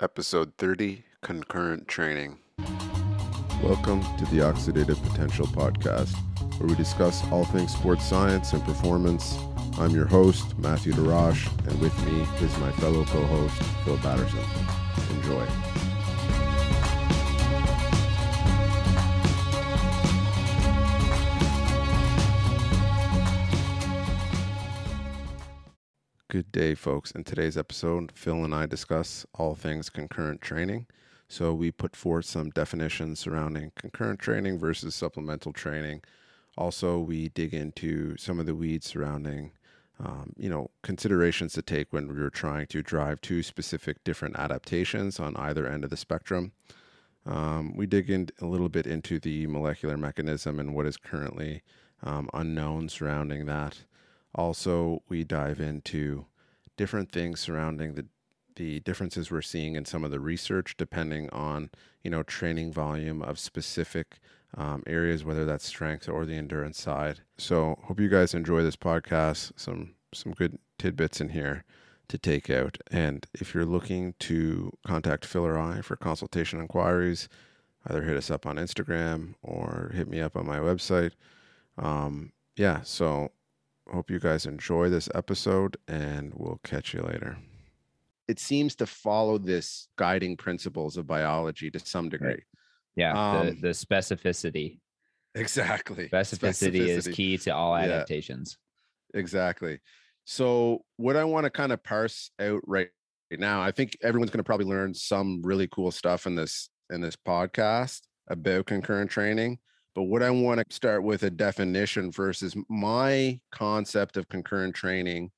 Episode 30 Concurrent Training. Welcome to the Oxidative Potential Podcast, where we discuss all things sports science and performance. I'm your host, Matthew DeRoche, and with me is my fellow co host, Phil Patterson. Enjoy. Good day, folks. In today's episode, Phil and I discuss all things concurrent training. So, we put forth some definitions surrounding concurrent training versus supplemental training. Also, we dig into some of the weeds surrounding, um, you know, considerations to take when we are trying to drive two specific different adaptations on either end of the spectrum. Um, we dig in a little bit into the molecular mechanism and what is currently um, unknown surrounding that. Also, we dive into different things surrounding the the differences we're seeing in some of the research, depending on you know training volume of specific um, areas, whether that's strength or the endurance side. So, hope you guys enjoy this podcast. Some some good tidbits in here to take out. And if you're looking to contact or I for consultation inquiries, either hit us up on Instagram or hit me up on my website. Um, yeah, so hope you guys enjoy this episode and we'll catch you later. It seems to follow this guiding principles of biology to some degree. Right. Yeah, Um, the, the specificity. Exactly. Specificity, is key to all Yeah. adaptations. Exactly. So, what I want to kind of parse out right now, I think everyone's going to probably learn some really cool stuff in this in this podcast about concurrent training. But what I want to start with a definition versus my concept of concurrent training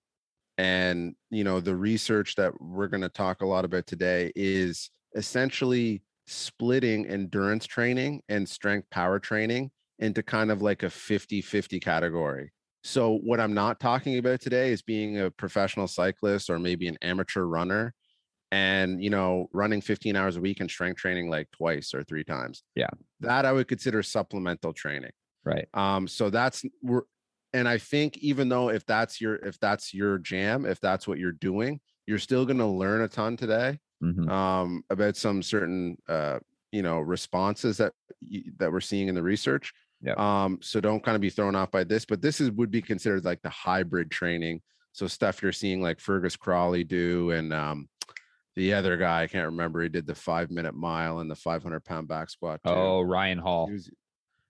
and you know the research that we're going to talk a lot about today is essentially splitting endurance training and strength power training into kind of like a 50-50 category. So what I'm not talking about today is being a professional cyclist or maybe an amateur runner and you know running 15 hours a week and strength training like twice or three times. Yeah. That I would consider supplemental training. Right. Um so that's we're and I think even though if that's your if that's your jam, if that's what you're doing, you're still going to learn a ton today Mhm. um, about some certain uh, you know responses that that we're seeing in the research. yeah Um, so don't kind of be thrown off by this, but this is would be considered like the hybrid training. So stuff you're seeing like Fergus Crawley do, and um, the other guy I can't remember. He did the five minute mile and the 500 pound back squat. Too. Oh, Ryan Hall. Was-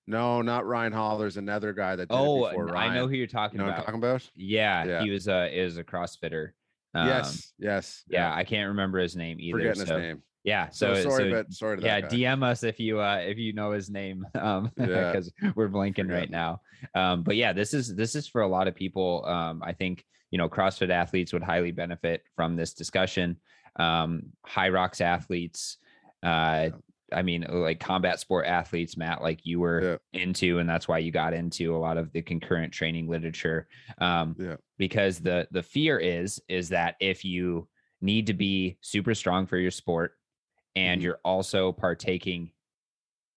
no, not Ryan Hall. There's another guy that did Oh, it before Ryan. I know who you're talking you know about. talking about. Yeah, Yeah. he was a is a CrossFitter. Um, yes, yes. Yeah, I can't remember his name either. forgetting his so- name. Yeah. So, So, sorry, so but sorry to yeah, guy. DM us if you uh if you know his name. Um Yeah. because we're blanking right now. Um, but yeah, this is this is for a lot of people. Um, I think you know, CrossFit athletes would highly benefit from this discussion. Um, HYROX athletes, uh I mean, like combat sport athletes, Matt, like you were into, and that's why you got into a lot of the concurrent training literature. Um, Yeah. because the the fear is is that if you need to be super strong for your sport and Mhm. you're also partaking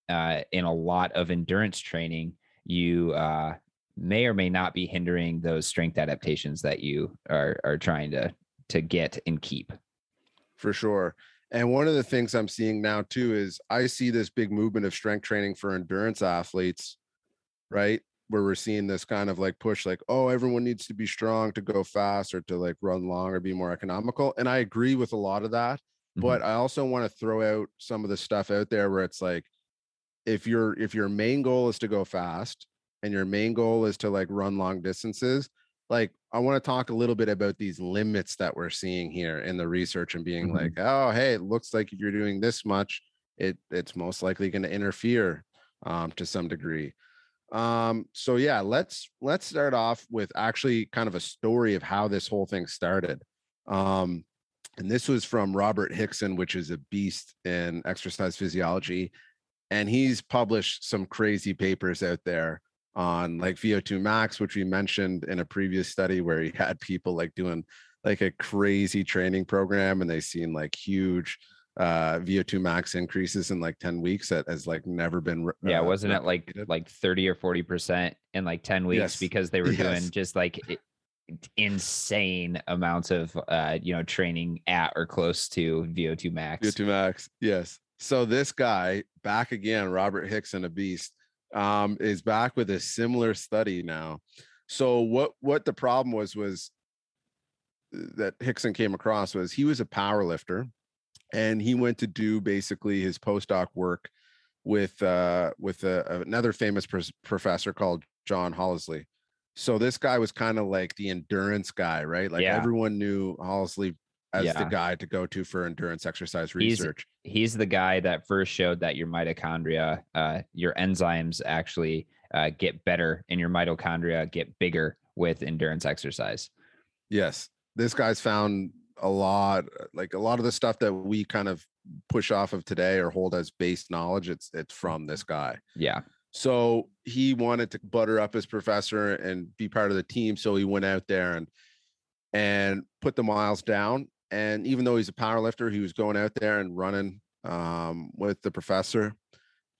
uh, in a lot of endurance training, you uh, may or may not be hindering those strength adaptations that you are are trying to to get and keep. For sure. And one of the things I'm seeing now too is I see this big movement of strength training for endurance athletes, right? Where we're seeing this kind of like push, like, oh, everyone needs to be strong to go fast or to like run long or be more economical. And I agree with a lot of that. Mhm. But I also want to throw out some of the stuff out there where it's like, if your if your main goal is to go fast and your main goal is to like run long distances, like I want to talk a little bit about these limits that we're seeing here in the research and being Mhm. like, oh, hey, it looks like if you're doing this much, it it's most likely going to interfere um, to some degree. Um, so yeah, let's let's start off with actually kind of a story of how this whole thing started. Um, and this was from Robert Hickson, which is a beast in exercise physiology, and he's published some crazy papers out there on like VO2 max, which we mentioned in a previous study where he had people like doing like a crazy training program and they seen like huge uh VO2 max increases in like 10 weeks that has like never been re- Yeah, uh, wasn't it like like 30 or 40 percent in like 10 weeks Yes. because they were doing just like insane amounts of uh you know training at or close to VO2 max. VO2 max, yes. So this guy back again, Robert Hickson a beast, um, is back with a similar study now. So what what the problem was was uh, that Hickson came across was he was a power lifter and he went to do basically his postdoc work with uh with a, another famous pr- professor called John Holloszy. So this guy was kind of like the endurance guy, right? Like Yeah. everyone knew Holloszy as the guy to go to for endurance exercise research. He's the guy that first showed that your mitochondria, uh, your enzymes actually uh, get better and your mitochondria get bigger with endurance exercise. Yes. This guy's found a lot like a lot of the stuff that we kind of push off of today or hold as base knowledge it's it's from this guy. Yeah. So he wanted to butter up his professor and be part of the team so he went out there and and put the miles down and even though he's a power lifter he was going out there and running um with the professor.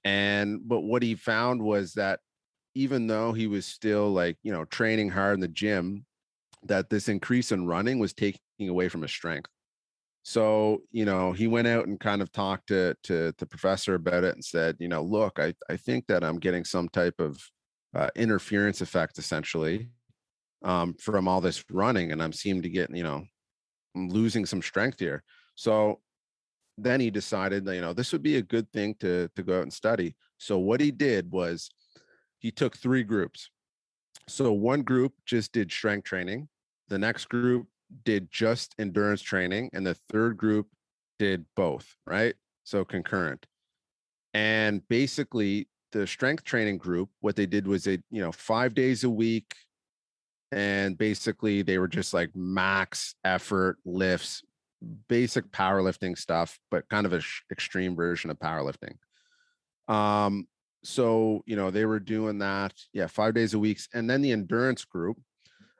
And but what he found was that even though he was still like you know training hard in the gym that this increase in running was taking away from his strength. So you know he went out and kind of talked to to the professor about it and said you know look i i think that i'm getting some type of uh, interference effect essentially um from all this running and i'm seeming to get you know losing some strength here. So then he decided that you know this would be a good thing to to go out and study. So what he did was he took three groups. So one group just did strength training the next group did just endurance training and the third group did both right? So concurrent. And basically the strength training group what they did was they you know five days a week and basically they were just like max effort lifts basic powerlifting stuff but kind of a sh- extreme version of powerlifting. Um so you know they were doing that yeah five days a week and then the endurance group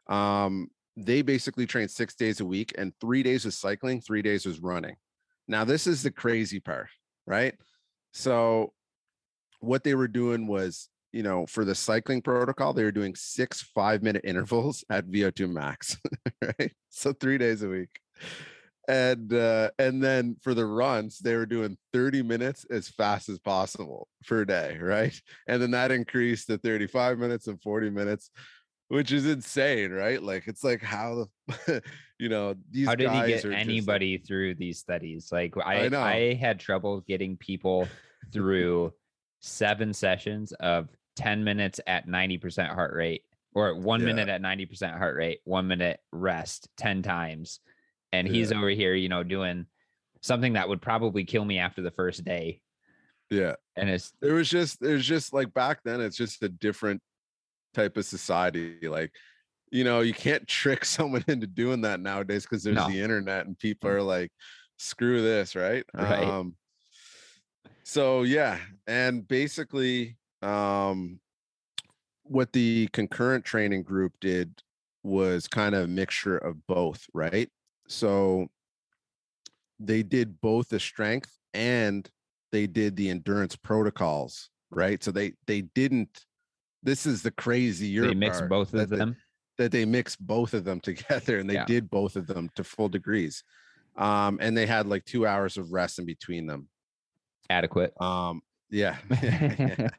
um they basically trained six days a week and three days was cycling three days was running. Now this is the crazy part right? So what they were doing was you know for the cycling protocol they were doing six five minute intervals at vo2 max right so three days a week and uh and then for the runs they were doing 30 minutes as fast as possible per day right and then that increased to 35 minutes and 40 minutes which is insane right like it's like how the you know these How did he get just, anybody through these studies? Like I I. I, had trouble getting people through seven sessions of 10 minutes at 90% heart rate or one Yeah. minute at 90% heart rate, one minute rest 10 times. And he's over here, you know, doing something that would probably kill me after the first day. yeah And it's there was just there's just like back then it's just a different type of society like you know you can't trick someone into doing that nowadays because there's No. the internet and people are like screw this right Right. um so yeah and basically um what the concurrent training group did was kind of a mixture of both right so they did both the strength and they did the endurance protocols right so they they didn't this is the crazy they mix both of they- them. that they mixed both of them together and they Yeah. did both of them to full degrees um and they had like two hours of rest in between them Adequate. um yeah.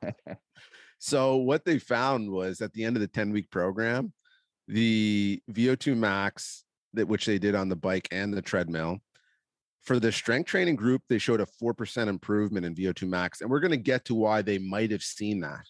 So what they found was at the end of the 10 week program the vo2 max that which they did on the bike and the treadmill for the strength training group they showed a 4% improvement in vo2 max and we're going to get to why they might have seen that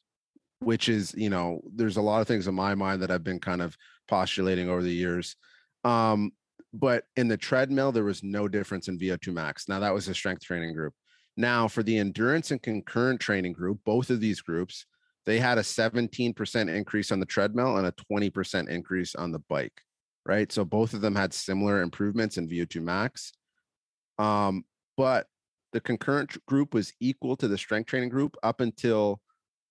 which is you know there's a lot of things in my mind that i've been kind of postulating over the years um but in the treadmill there was no difference in vo2 max. Now that was a strength training group now for the endurance and concurrent training group both of these groups they had a 17% increase on the treadmill and a 20% increase on the bike right? So both of them had similar improvements in vo2 max. Um but the concurrent group was equal to the strength training group up until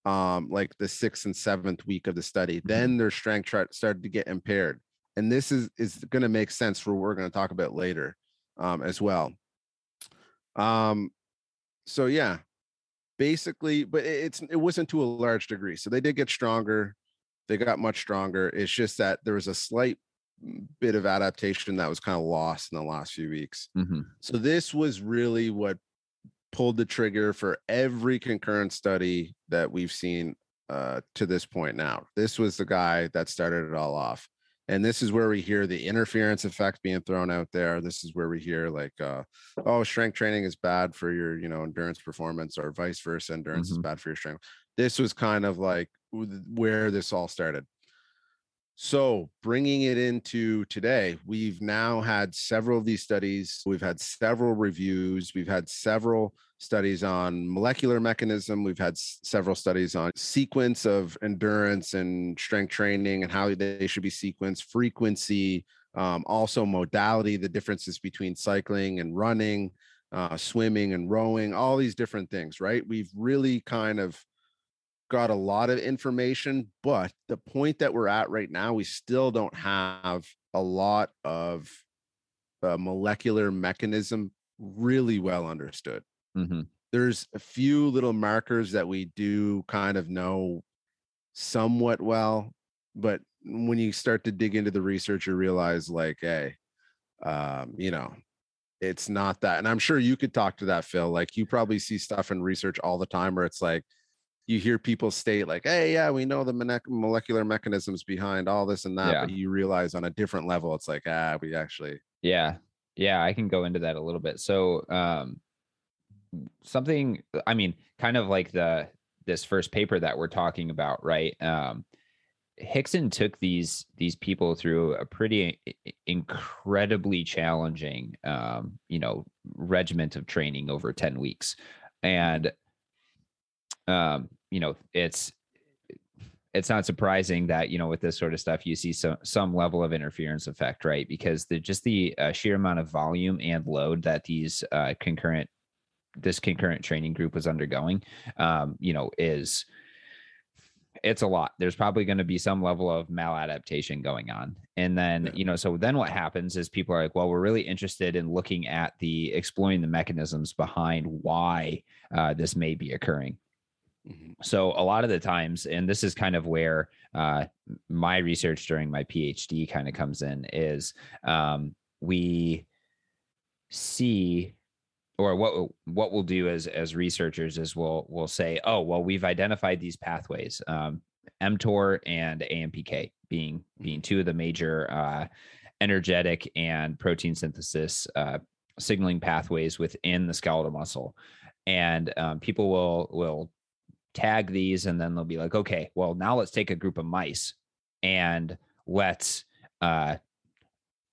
um like the sixth and seventh week of the study. Then their strength chart started to get impaired. And this is is going to make sense for what we're going to talk about later um as well. Um so yeah basically but it's it wasn't to a large degree so they did get stronger they got much stronger it's just that there was a slight bit of adaptation that was kind of lost in the last few weeks. Mhm. So this was really what pulled the trigger for every concurrent study that we've seen uh, to this point now. This was the guy that started it all off. And this is where we hear the interference effect being thrown out there. This is where we hear like, uh, oh, strength training is bad for your, you know, endurance performance, or vice versa. Endurance is Mhm. bad for your strength. This was kind of like where this all started. So, bringing it into today, we've now had several of these studies. We've had several reviews. We've had several studies on molecular mechanism. We've had s- several studies on sequence of endurance and strength training and how they should be sequenced, frequency, um, also modality, the differences between cycling and running, uh, swimming and rowing, all these different things, right? We've really kind of got a lot of information, but the point that we're at right now, we still don't have a lot of uh, molecular mechanism really well understood. Mhm. There's a few little markers that we do kind of know somewhat well, but when you start to dig into the research, you realize like, hey, um, you know, it's not that. And I'm sure you could talk to that, Phil. Like you probably see stuff in research all the time where it's like, you hear people state like, "Hey, yeah, we know the molecular mechanisms behind all this and that," Yeah. but you realize on a different level, it's like, ah, we actually, Yeah. Yeah, I can go into that a little bit. So, um something I mean, kind of like the this first paper that we're talking about, right? Um Hickson took these these people through a pretty incredibly challenging um, you know, regiment of training over 10 weeks. And um, you know, it's it's not surprising that you know with this sort of stuff you see some some level of interference effect right because the just the uh, sheer amount of volume and load that these uh, concurrent this concurrent training group was undergoing um, you know is it's a lot there's probably going to be some level of maladaptation going on and then Yeah. you know so then what happens is people are like well we're really interested in looking at the exploring the mechanisms behind why uh, this may be occurring Mhm. so a lot of the times and this is kind of where uh, my research during my phd kind of comes in is um, we see or what what we'll do as as researchers is we'll we'll say oh well we've identified these pathways um, mtor and ampk being being two of the major uh, energetic and protein synthesis uh, signaling pathways within the skeletal muscle. And um, people will will tag these and then they'll be like okay well now let's take a group of mice and let's uh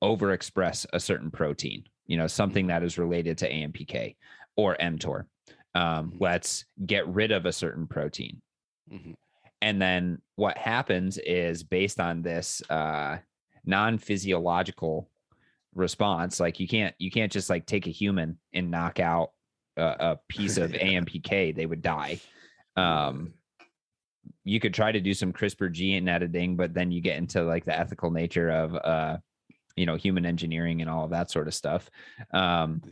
overexpress a certain protein you know something that is related to ampk or mtor. Um, Mhm. let's get rid of a certain protein. Mhm. and then what happens is based on this uh non-physiological response like you can't you can't just like take a human and knock out a, a piece of ampk they would die. Um you could try to do some crispr gene editing but then you get into like the ethical nature of uh you know human engineering and all of that sort of stuff um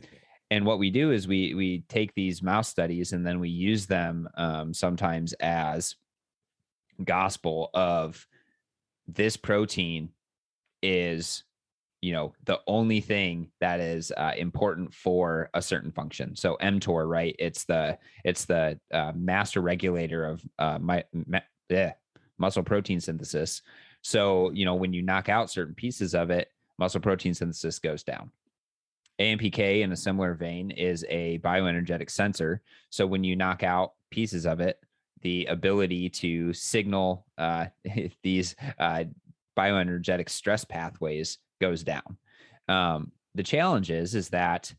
and what we do is we we take these mouse studies and then we use them um, sometimes as gospel of this protein is you know the only thing that is uh, important for a certain function. So mtor right? It's the it's the uh, master regulator of uh, my ma- eh, muscle protein synthesis. So you know when you knock out certain pieces of it muscle protein synthesis goes down ampk in a similar vein is a bioenergetic sensor so when you knock out pieces of it the ability to signal uh, these uh, bioenergetic stress pathways goes down. Um, the challenge is is that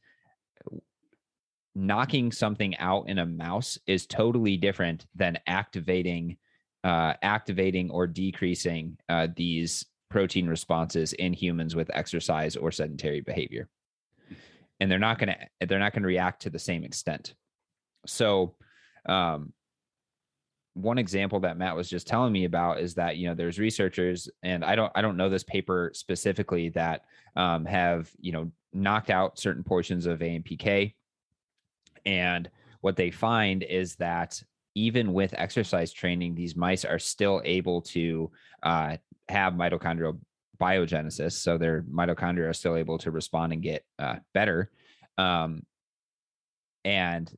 knocking something out in a mouse is totally different than activating uh, activating or decreasing uh, these protein responses in humans with exercise or sedentary behavior. And they're not going to they're not going to react to the same extent. So um, one example that Matt was just telling me about is that you know there's researchers and I don't I don't know this paper specifically that um, have you know knocked out certain portions of AMPK, and what they find is that even with exercise training, these mice are still able to uh, have mitochondrial biogenesis, so their mitochondria are still able to respond and get uh, better. Um, and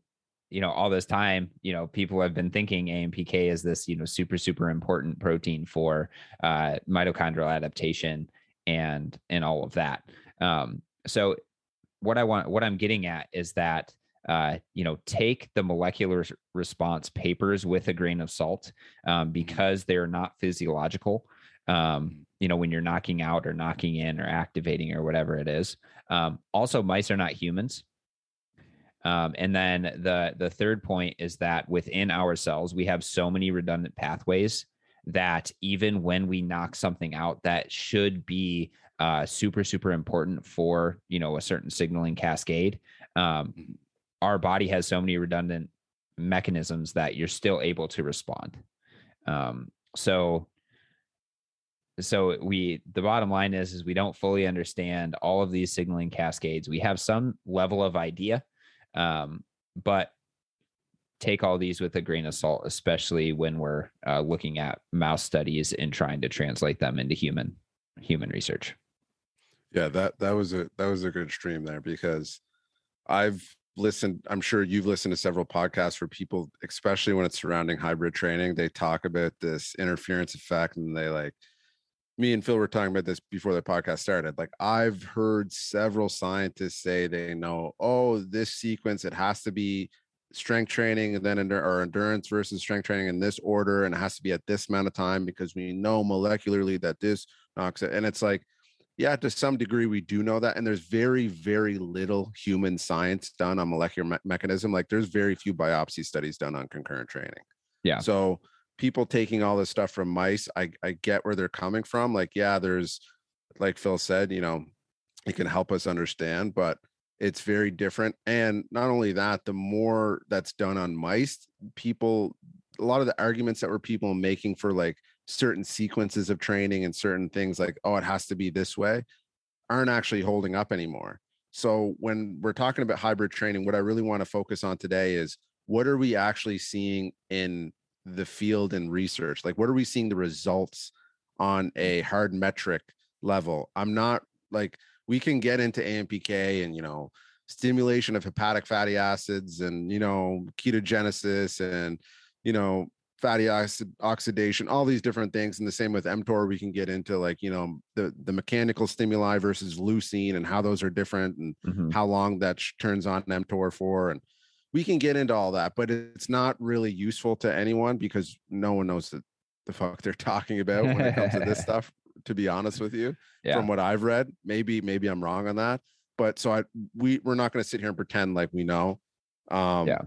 you know, all this time, you know, people have been thinking AMPK is this, you know, super super important protein for uh, mitochondrial adaptation and and all of that. Um, so what I want, what I'm getting at is that uh, you know, take the molecular response papers with a grain of salt um, mm-hmm. because they're not physiological. Um, mm-hmm. you know, when you're knocking out or knocking in or activating or whatever it is. Um, also, mice are not humans. Um, and then the the third point is that within our cells, we have so many redundant pathways that even when we knock something out that should be uh, super super important for you know a certain signaling cascade, um, mm-hmm. Our body has so many redundant mechanisms that you're still able to respond. Um, so so we the bottom line is is we don't fully understand all of these signaling cascades we have some level of idea um, but take all these with a grain of salt, especially when we're uh, looking at mouse studies and trying to translate them into human human research. Yeah, that that was a that was a good stream there because I've listened. I'm sure you've listened to several podcasts where people, especially when it's surrounding hybrid training, they talk about this interference effect and they like me and Phil were talking about this before the podcast started. Like I've heard several scientists say they know, oh, this sequence it has to be strength training and then or endurance versus strength training in this order, and it has to be at this amount of time because we know molecularly that this knocks it. And it's like, yeah, to some degree we do know that, and there's very very little human science done on molecular me- mechanism. Like there's very few biopsy studies done on concurrent training. Yeah. So people taking all this stuff from mice i i get where they're coming from like yeah there's like phil said you know it can help us understand but it's very different and not only that the more that's done on mice people a lot of the arguments that were people making for like certain sequences of training and certain things like oh it has to be this way aren't actually holding up anymore so when we're talking about hybrid training what i really want to focus on today is what are we actually seeing in the field and research? Like, what are we seeing the results on mm. a hard metric level? I'm not like we can get into AMPK and you know stimulation of hepatic fatty acids and you know ketogenesis and you know fatty acid oxidation all these different things and the same with mtor we can get into like you know the the mechanical stimuli versus leucine and how those are different and mm-hmm. how long that sh- turns on mtor for and we can get into all that, but it's not really useful to anyone because no one knows the, the fuck they're talking about when it comes to this stuff. To be honest with you, yeah. from what I've read, maybe maybe I'm wrong on that, but so I we we're not going to sit here and pretend like we know. Um, yeah,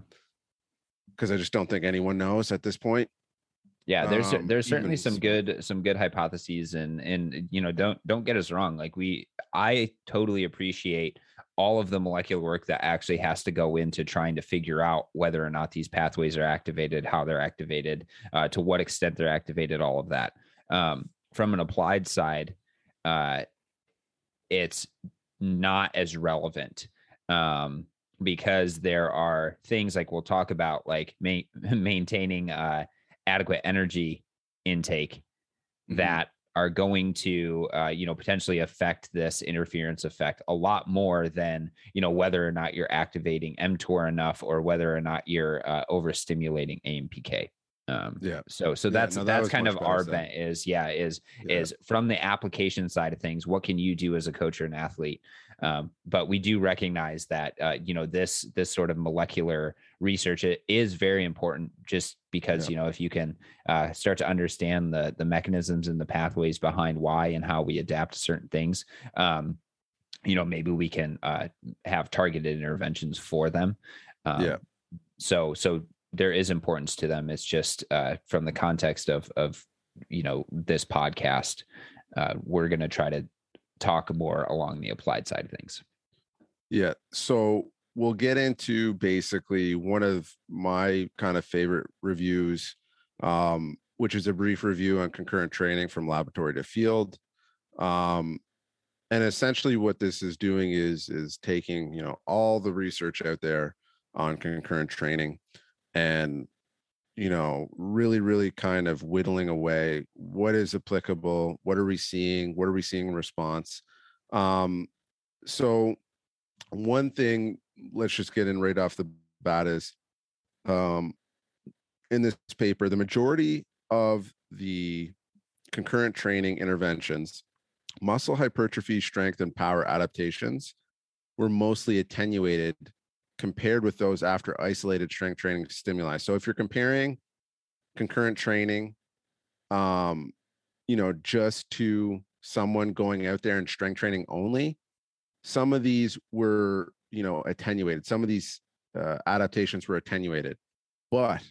because I just don't think anyone knows at this point. Yeah, there's um, there's certainly some good some good hypotheses and and you know don't don't get us wrong. Like we, I totally appreciate all of the molecular work that actually has to go into trying to figure out whether or not these pathways are activated, how they're activated, uh, to what extent they're activated, all of that. Um, from an applied side, uh, it's not as relevant um, because there are things like we'll talk about, like ma- maintaining uh, adequate energy intake mm-hmm. that are going to uh, you know potentially affect this interference effect a lot more than you know whether or not you're activating mtor enough or whether or not you're uh, overstimulating ampk um, yeah so so that's yeah, no, that that's kind of our bent is yeah is yeah. is from the application side of things what can you do as a coach or an athlete um, but we do recognize that uh, you know this this sort of molecular research it is very important just because yeah. you know if you can uh, start to understand the the mechanisms and the pathways behind why and how we adapt to certain things um, you know maybe we can uh, have targeted interventions for them. Um, yeah. so so there is importance to them. It's just uh, from the context of of you know this podcast uh, we're going to try to talk more along the applied side of things. Yeah. So we'll get into basically one of my kind of favorite reviews, um, which is a brief review on concurrent training from laboratory to field. Um, and essentially what this is doing is is taking you know all the research out there on concurrent training and you know, really, really kind of whittling away what is applicable, what are we seeing, what are we seeing in response. Um, so one thing, let's just get in right off the bat is um, in this paper, the majority of the concurrent training interventions, muscle hypertrophy, strength, and power adaptations were mostly attenuated compared with those after isolated strength training stimuli. So if you're comparing concurrent training, um, you know, just to someone going out there and strength training only, some of these were, you know, attenuated. Some of these uh, adaptations were attenuated, but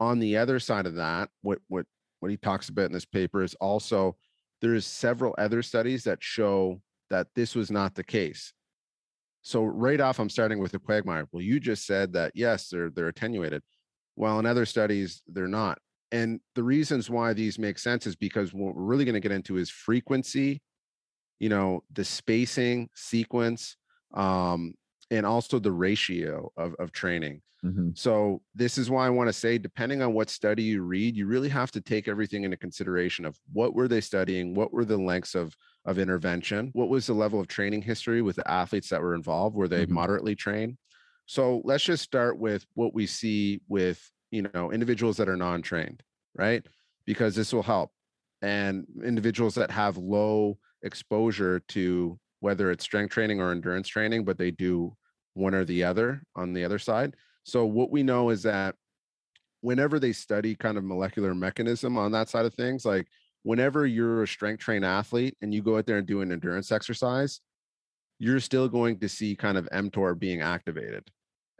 on the other side of that, what what what he talks about in this paper is also there's several other studies that show that this was not the case. So right off, I'm starting with the quagmire. Well, you just said that yes, they're they're attenuated. Well, in other studies, they're not. And the reasons why these make sense is because what we're really going to get into is frequency, you know, the spacing, sequence, um, and also the ratio of, of training. Mm-hmm. So this is why I want to say, depending on what study you read, you really have to take everything into consideration of what were they studying, what were the lengths of of intervention, what was the level of training history with the athletes that were involved, were they mm-hmm. moderately trained? So let's just start with what we see with you know individuals that are non-trained, right? Because this will help, and individuals that have low exposure to whether it's strength training or endurance training, but they do one or the other on the other side so what we know is that whenever they study kind of molecular mechanism on that side of things, like whenever you're a strength trained athlete and you go out there and do an endurance exercise, you're still going to see kind of mTOR being activated.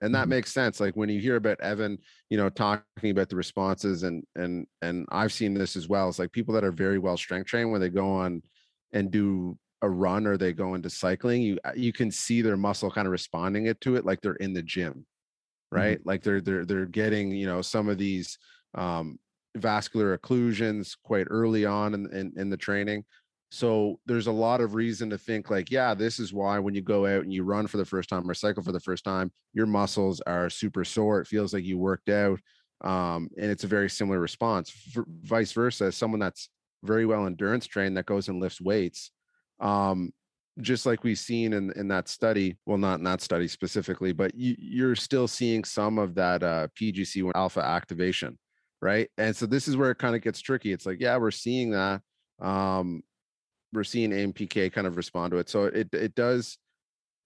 And that mm-hmm. makes sense. Like when you hear about Evan, you know, talking about the responses and and and I've seen this as well. It's like people that are very well strength trained when they go on and do a run or they go into cycling, you you can see their muscle kind of responding it to it like they're in the gym. Mm-hmm. right mm-hmm. like they're they're they're getting you know some of these um vascular occlusions quite early on in, in, in the training. So there's a lot of reason to think like yeah this is why when you go out and you run for the first time or cycle for the first time your muscles are super sore it feels like you worked out um, and it's a very similar response. Vice versa someone that's very well endurance trained that goes and lifts weights um, just like we've seen in, in that study, well, not in that study specifically, but you, are still seeing some of that uh, PGC one alpha activation, right? And so this is where it kind of gets tricky. It's like, yeah, we're seeing that. Um, we're seeing AMPK kind of respond to it. So it it does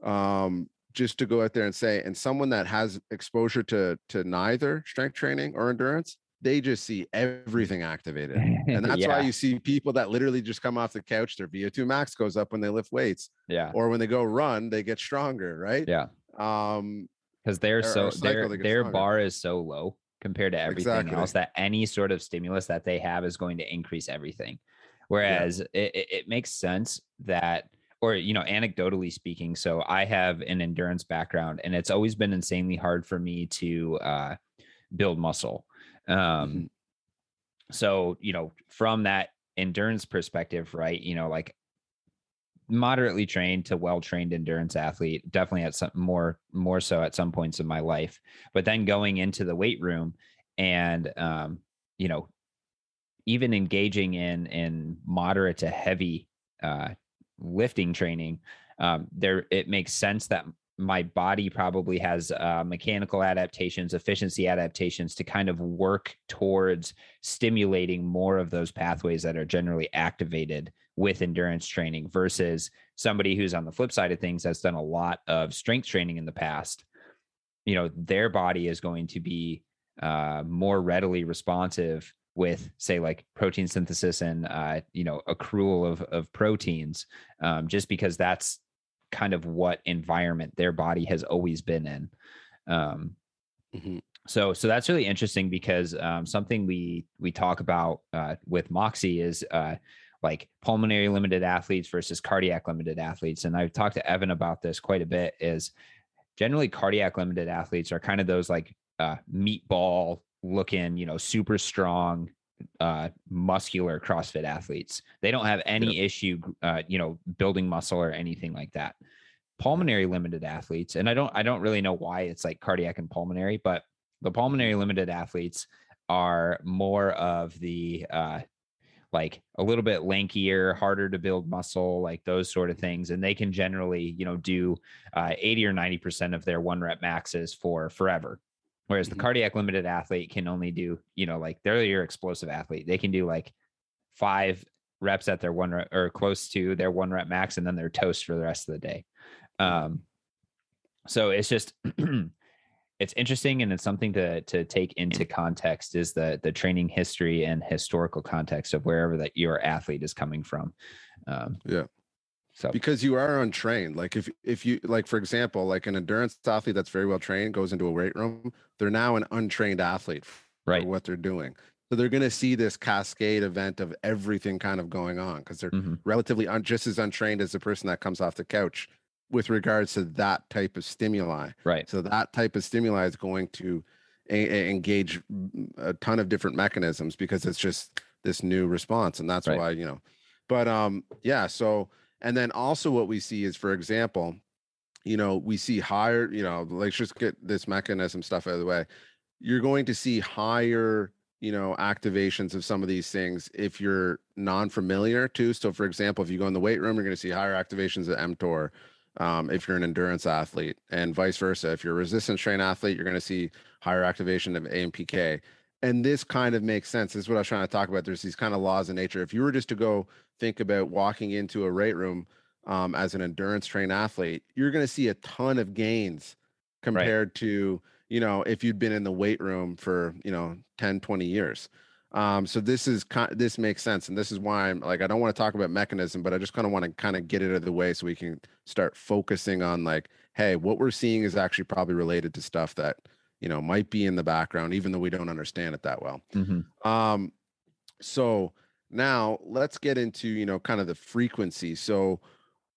um, just to go out there and say, and someone that has exposure to to neither strength training or endurance, they just see everything activated. And that's yeah. why you see people that literally just come off the couch, their VO2 max goes up when they lift weights. Yeah. Or when they go run, they get stronger, right? Yeah. Um, because they're so their their bar is so low compared to everything exactly. else that any sort of stimulus that they have is going to increase everything. Whereas yeah. it, it makes sense that or you know anecdotally speaking so i have an endurance background and it's always been insanely hard for me to uh, build muscle um, mm-hmm. So, you know, from that endurance perspective, right? You know, like moderately trained to well trained endurance athlete, definitely at some more, more so at some points in my life. But then going into the weight room and, um, you know, even engaging in in moderate to heavy uh, lifting training, um, there it makes sense that my body probably has uh, mechanical adaptations, efficiency adaptations to kind of work towards stimulating more of those pathways that are generally activated with endurance training versus somebody who's on the flip side of things has done a lot of strength training in the past. You know, their body is going to be uh, more readily responsive with say like protein synthesis and uh, you know accrual of of proteins um, just because that's kind of what environment their body has always been in. Um, mm-hmm. So, so that's really interesting because um, something we we talk about uh, with Moxy is uh, like pulmonary limited athletes versus cardiac limited athletes, and I've talked to Evan about this quite a bit. Is generally cardiac limited athletes are kind of those like uh, meatball looking, you know, super strong, uh, muscular CrossFit athletes. They don't have any issue, uh, you know, building muscle or anything like that. Pulmonary limited athletes, and I don't, I don't really know why it's like cardiac and pulmonary, but the pulmonary limited athletes are more of the uh, like a little bit lankier, harder to build muscle, like those sort of things. And they can generally, you know, do uh, 80 or 90% of their one rep maxes for forever. Whereas Mhm. the cardiac limited athlete can only do, you know, like they're your explosive athlete. They can do like five reps at their one rep or close to their one rep max, and then they're toast for the rest of the day. Um, so it's just it's interesting and it's something to to take into context is the the training history and historical context of wherever that your athlete is coming from. Um, Yeah. So because you are untrained like if if you like for example like an endurance athlete that's very well trained goes into a weight room they're now an untrained athlete for Right. what they're doing so they're going to see this cascade event of everything kind of going on because they're mhm, relatively un- just as untrained as the person that comes off the couch with regards to that type of stimuli right. so that type of stimuli is going to a- a- engage a ton of different mechanisms because it's just this new response, and that's Right. why you know. But um, yeah. So and then also what we see is, for example, you know, we see higher. You know, let's just get this mechanism stuff out of the way. You're going to see higher, you know, activations of some of these things if you're non-familiar too. So, for example, if you go in the weight room, you're going to see higher activations of mTOR um, if you're an endurance athlete, and vice versa. If you're a resistance train athlete, you're going to see higher activation of AMPK. And this kind of makes sense. This is what I was trying to talk about. There's these kind of laws in nature. If you were just to go think about walking into a weight room um, as an endurance train athlete, you're going to see a ton of gains compared to, you know, if you'd been in the weight room for, you know, 10, 20 years. Um, so this is kind this makes sense. And this is why I'm like, I don't want to talk about mechanism, but I just kind of want to kind of get it out of the way so we can start focusing on like, hey, what we're seeing is actually probably related to stuff that, you know, might be in the background, even though we don't understand it that well. mhm, Um, so now let's get into, you know, kind of the frequency. So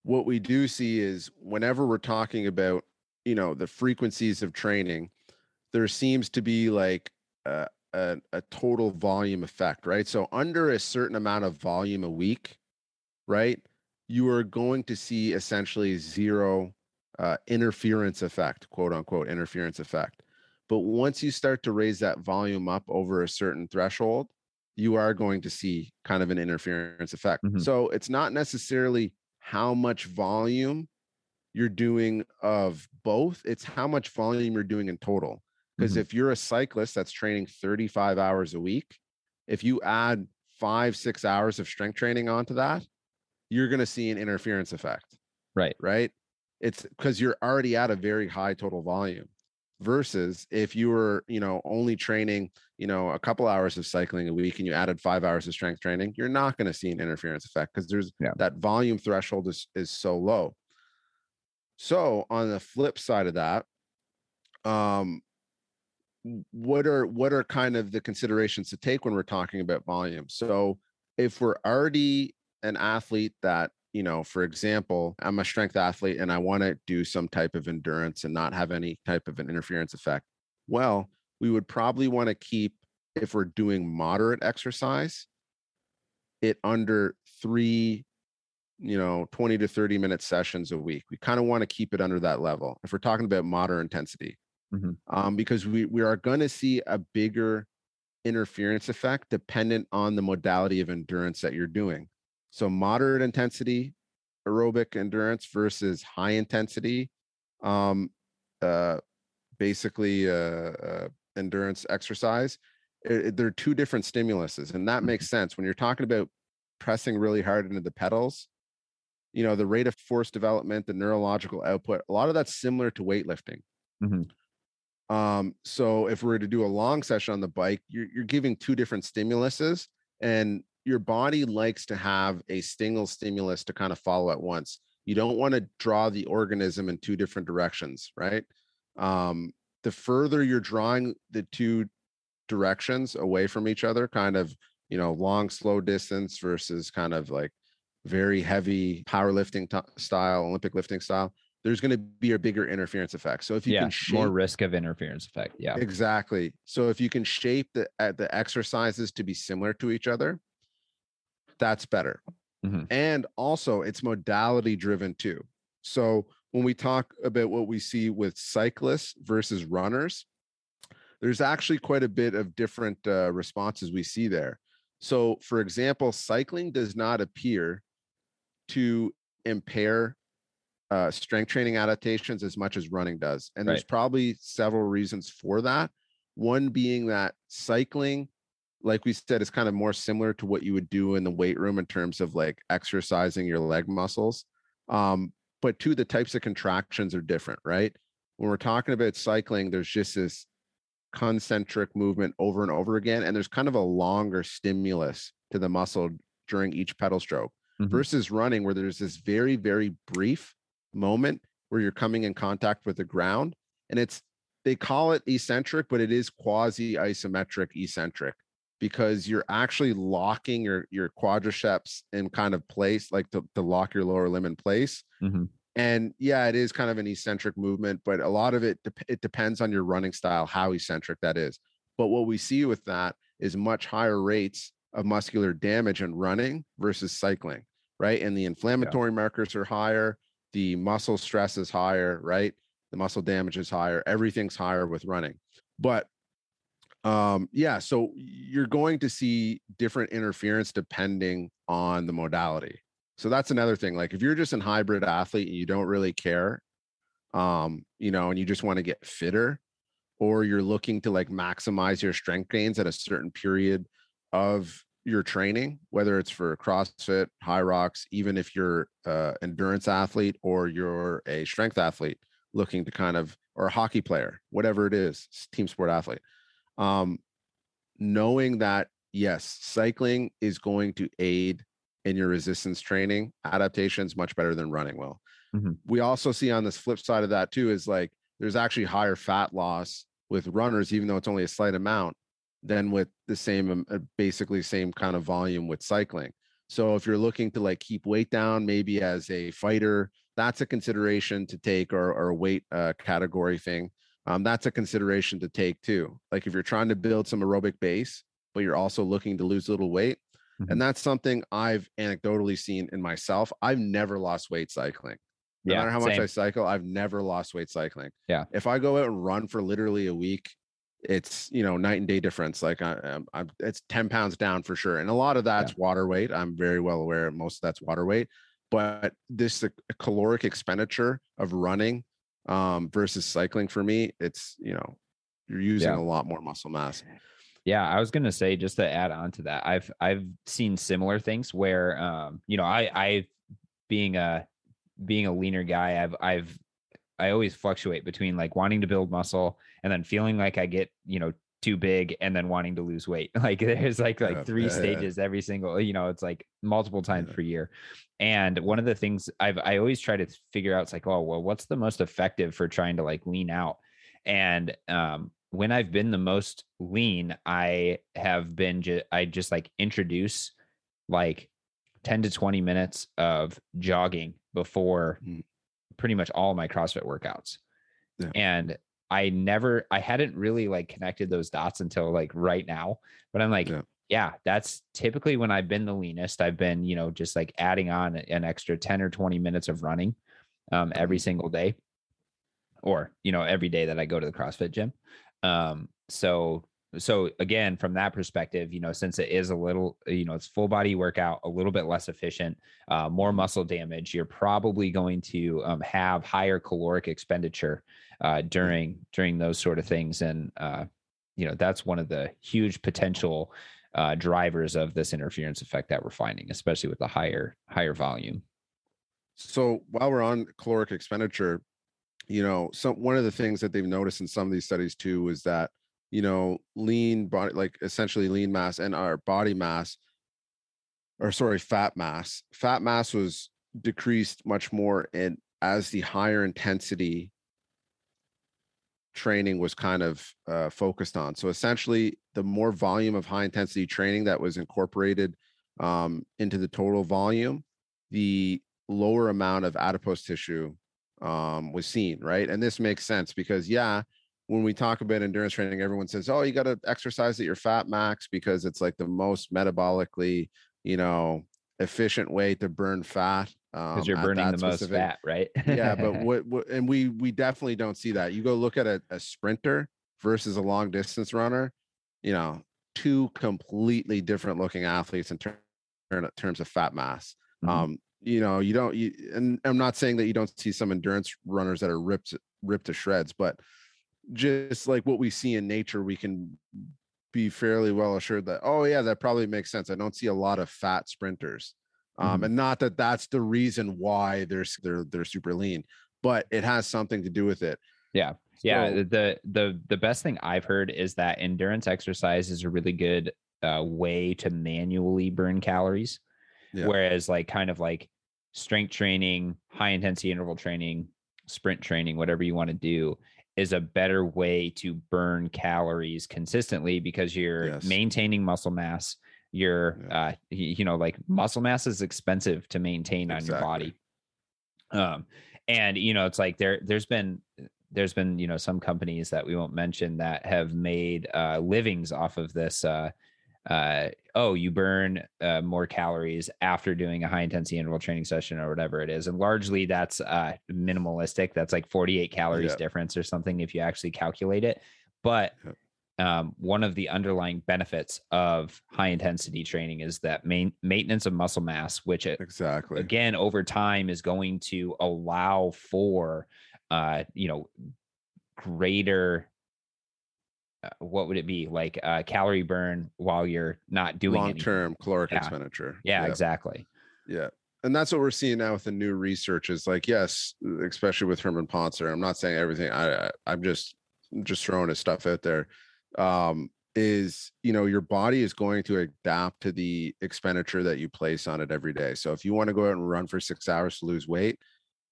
what we do see is whenever we're talking about, you know, the frequencies of training, there seems to be like a, a, a total volume effect, right? So under a certain amount of volume a week, right, you are going to see essentially zero uh, interference effect, quote unquote, interference effect. But once you start to raise that volume up over a certain threshold, you are going to see kind of an interference effect. Mhm. So it's not necessarily how much volume you're doing of both, it's how much volume you're doing in total. Because Mhm. if you're a cyclist that's training 35 hours a week, if you add five, six hours of strength training onto that, you're going to see an interference effect right. right? It's because you're already at a very high total volume versus if you were, you know, only training, you know, a couple hours of cycling a week and you added five hours of strength training, you're not going to see an interference effect because there's Yeah. that volume threshold is is so low. So on the flip side of that, um, what are what are kind of the considerations to take when we're talking about volume? So if we're already an athlete that you know for example i'm a strength athlete and i want to do some type of endurance and not have any type of an interference effect well we would probably want to keep if we're doing moderate exercise it under three you know 20 to 30 minute sessions a week we kind of want to keep it under that level if we're talking about moderate intensity Mhm. um, because we we are going to see a bigger interference effect dependent on the modality of endurance that you're doing so moderate intensity aerobic endurance versus high intensity um uh basically uh, uh endurance exercise it- it- they're two different stimuluses and that makes sense when you're talking about pressing really hard into the pedals you know the rate of force development the neurological output a lot of that's similar to weightlifting Mhm. Um so if we were to do a long session on the bike you're, you're giving two different stimuluses and your body likes to have a single stimulus to kind of follow at once. You don't want to draw the organism in two different directions right? Um the further you're drawing the two directions away from each other kind of you know long slow distance versus kind of like very heavy powerlifting t- style olympic lifting style there's going to be a bigger interference effect so if you yeah. can shape More risk of interference effect. Yeah. Exactly. So if you can shape the uh, the exercises to be similar to each other, that's better. Mhm. And also, it's modality driven too. So when we talk about what we see with cyclists versus runners, there's actually quite a bit of different uh, responses we see there. So, for example, cycling does not appear to impair uh, strength training adaptations as much as running does. And there's probably several reasons for that. One being that cycling, like we said, is kind of more similar to what you would do in the weight room in terms of like exercising your leg muscles. Um, but two, the types of contractions are different, right? When we're talking about cycling, there's just this concentric movement over and over again, and there's kind of a longer stimulus to the muscle during each pedal stroke Mhm. versus running, where there's this very, very brief moment where you're coming in contact with the ground. And it's, they call it eccentric, but it is quasi isometric eccentric because you're actually locking your, your quadriceps in kind of place, like to, to lock your lower limb in place. Mhm. And yeah, it is kind of an eccentric movement, but a lot of it, it depends on your running style, how eccentric that is. But what we see with that is much higher rates of muscular damage in running versus cycling, right? And the inflammatory markers are higher, the muscle stress is higher, right? The muscle damage is higher, everything's higher with running. But um yeah, so you're going to see different interference depending on the modality. So that's another thing. Like if you're just an hybrid athlete and you don't really care, um, you know, and you just want to get fitter, or you're looking to like maximize your strength gains at a certain period of your training, whether it's for CrossFit, HYROX, even if you're uh endurance athlete or you're a strength athlete looking to kind of or a hockey player, whatever it is, team sport athlete. Um, knowing that yes, cycling is going to aid in your resistance training adaptations much better than running will. Mhm. We also see on this flip side of that too is like there's actually higher fat loss with runners, even though it's only a slight amount, than with the same, uh, basically same kind of volume with cycling. So if you're looking to like keep weight down, maybe as a fighter, that's a consideration to take, or, or a weight uh, category thing. Um, that's a consideration to take too. Like if you're trying to build some aerobic base, but you're also looking to lose a little weight, Mhm. and that's something I've anecdotally seen in myself. I've never lost weight cycling. No Yeah, matter how much. I cycle, I've never lost weight cycling. Yeah. If I go out and run for literally a week, it's you know night and day difference. Like I, I'm, I'm, it's ten pounds down for sure, and a lot of that's water weight. I'm very well aware most of that's water weight, but this the caloric expenditure of running um, versus cycling for me, it's you know you're using Yeah. a lot more muscle mass. Yeah, I was gonna say just to add on to that, I've I've seen similar things where um, you know, I I being a being a leaner guy, I've I've I always fluctuate between like wanting to build muscle and then feeling like I get, you know, too big and then wanting to lose weight. Like there's like like three yeah. stages every single, you know, it's like multiple times Yeah. per year. And one of the things I've I always try to figure out it's like, oh, well, what's the most effective for trying to like lean out? And um when I've been the most lean, I have been just I just like introduce like 10 to 20 minutes of jogging before Mm. pretty much all my CrossFit workouts. Yeah. And I never I hadn't really like connected those dots until like right now. But I'm like, Yeah. yeah, that's typically when I've been the leanest. I've been, you know, just like adding on an extra 10 or 20 minutes of running um, every Mhm. single day or, you know, every day that I go to the CrossFit gym. Um, so, so again, from that perspective, you know, since it is a little, you know, it's full body workout, a little bit less efficient, uh, more muscle damage, you're probably going to um, have higher caloric expenditure uh, during during those sort of things, and uh, you know that's one of the huge potential uh, drivers of this interference effect that we're finding, especially with the higher higher volume. So while we're on caloric expenditure, you know, some one of the things that they've noticed in some of these studies too is that you know lean body, like essentially lean mass and our body mass, or sorry, fat mass. Fat mass was decreased much more in as the higher intensity training was kind of uh, focused on. So essentially, the more volume of high intensity training that was incorporated um, into the total volume, the lower amount of adipose tissue um, was seen, right? And this makes sense because, yeah, when we talk about endurance training, everyone says, "Oh, you got to exercise at your fat max because it's like the most metabolically, you know, efficient way to burn fat." Because um, you're burning the most fat, right? yeah, but what, what and we we definitely don't see that. You go look at a, a sprinter versus a long distance runner, you know, two completely different looking athletes in ter- ter- terms of fat mass. Mhm. Um, you know, you don't, you, and I'm not saying that you don't see some endurance runners that are ripped, ripped to shreds, but just like what we see in nature, we can be fairly well assured that, oh, yeah, that probably makes sense. I don't see a lot of fat sprinters. Um, Mhm. and not that that's the reason why they're, they're, they're super lean, but it has something to do with it. Yeah. Yeah, So- the the the best thing I've heard is that endurance exercise is a really good uh, way to manually burn calories, Yeah. whereas like kind of like strength training, high intensity interval training, sprint training, whatever you want to do, is a better way to burn calories consistently because you're Yes. maintaining muscle mass. You're Yeah. uh, you know like muscle mass is expensive to maintain on your body um and you know it's like there there's been there's been you know some companies that we won't mention that have made uh livings off of this uh uh oh you burn uh, more calories after doing a high intensity interval training session or whatever it is and largely that's uh minimalistic that's like 48 calories Yeah. difference or something if you actually calculate it but um, one of the underlying benefits of high intensity training is that main maintenance of muscle mass which it, Exactly. again over time is going to allow for uh you know greater uh, what would it be like uh calorie burn while you're not doing long term caloric Yeah. expenditure. yeah, Yep. exactly Yeah. And that's what we're seeing now with the new research is like, yes, especially with Herman Pontzer. I'm not saying everything. I, I I'm just just throwing his stuff out there. Um, is you know, your body is going to adapt to the expenditure that you place on it every day. So if you want to go out and run for six hours to lose weight,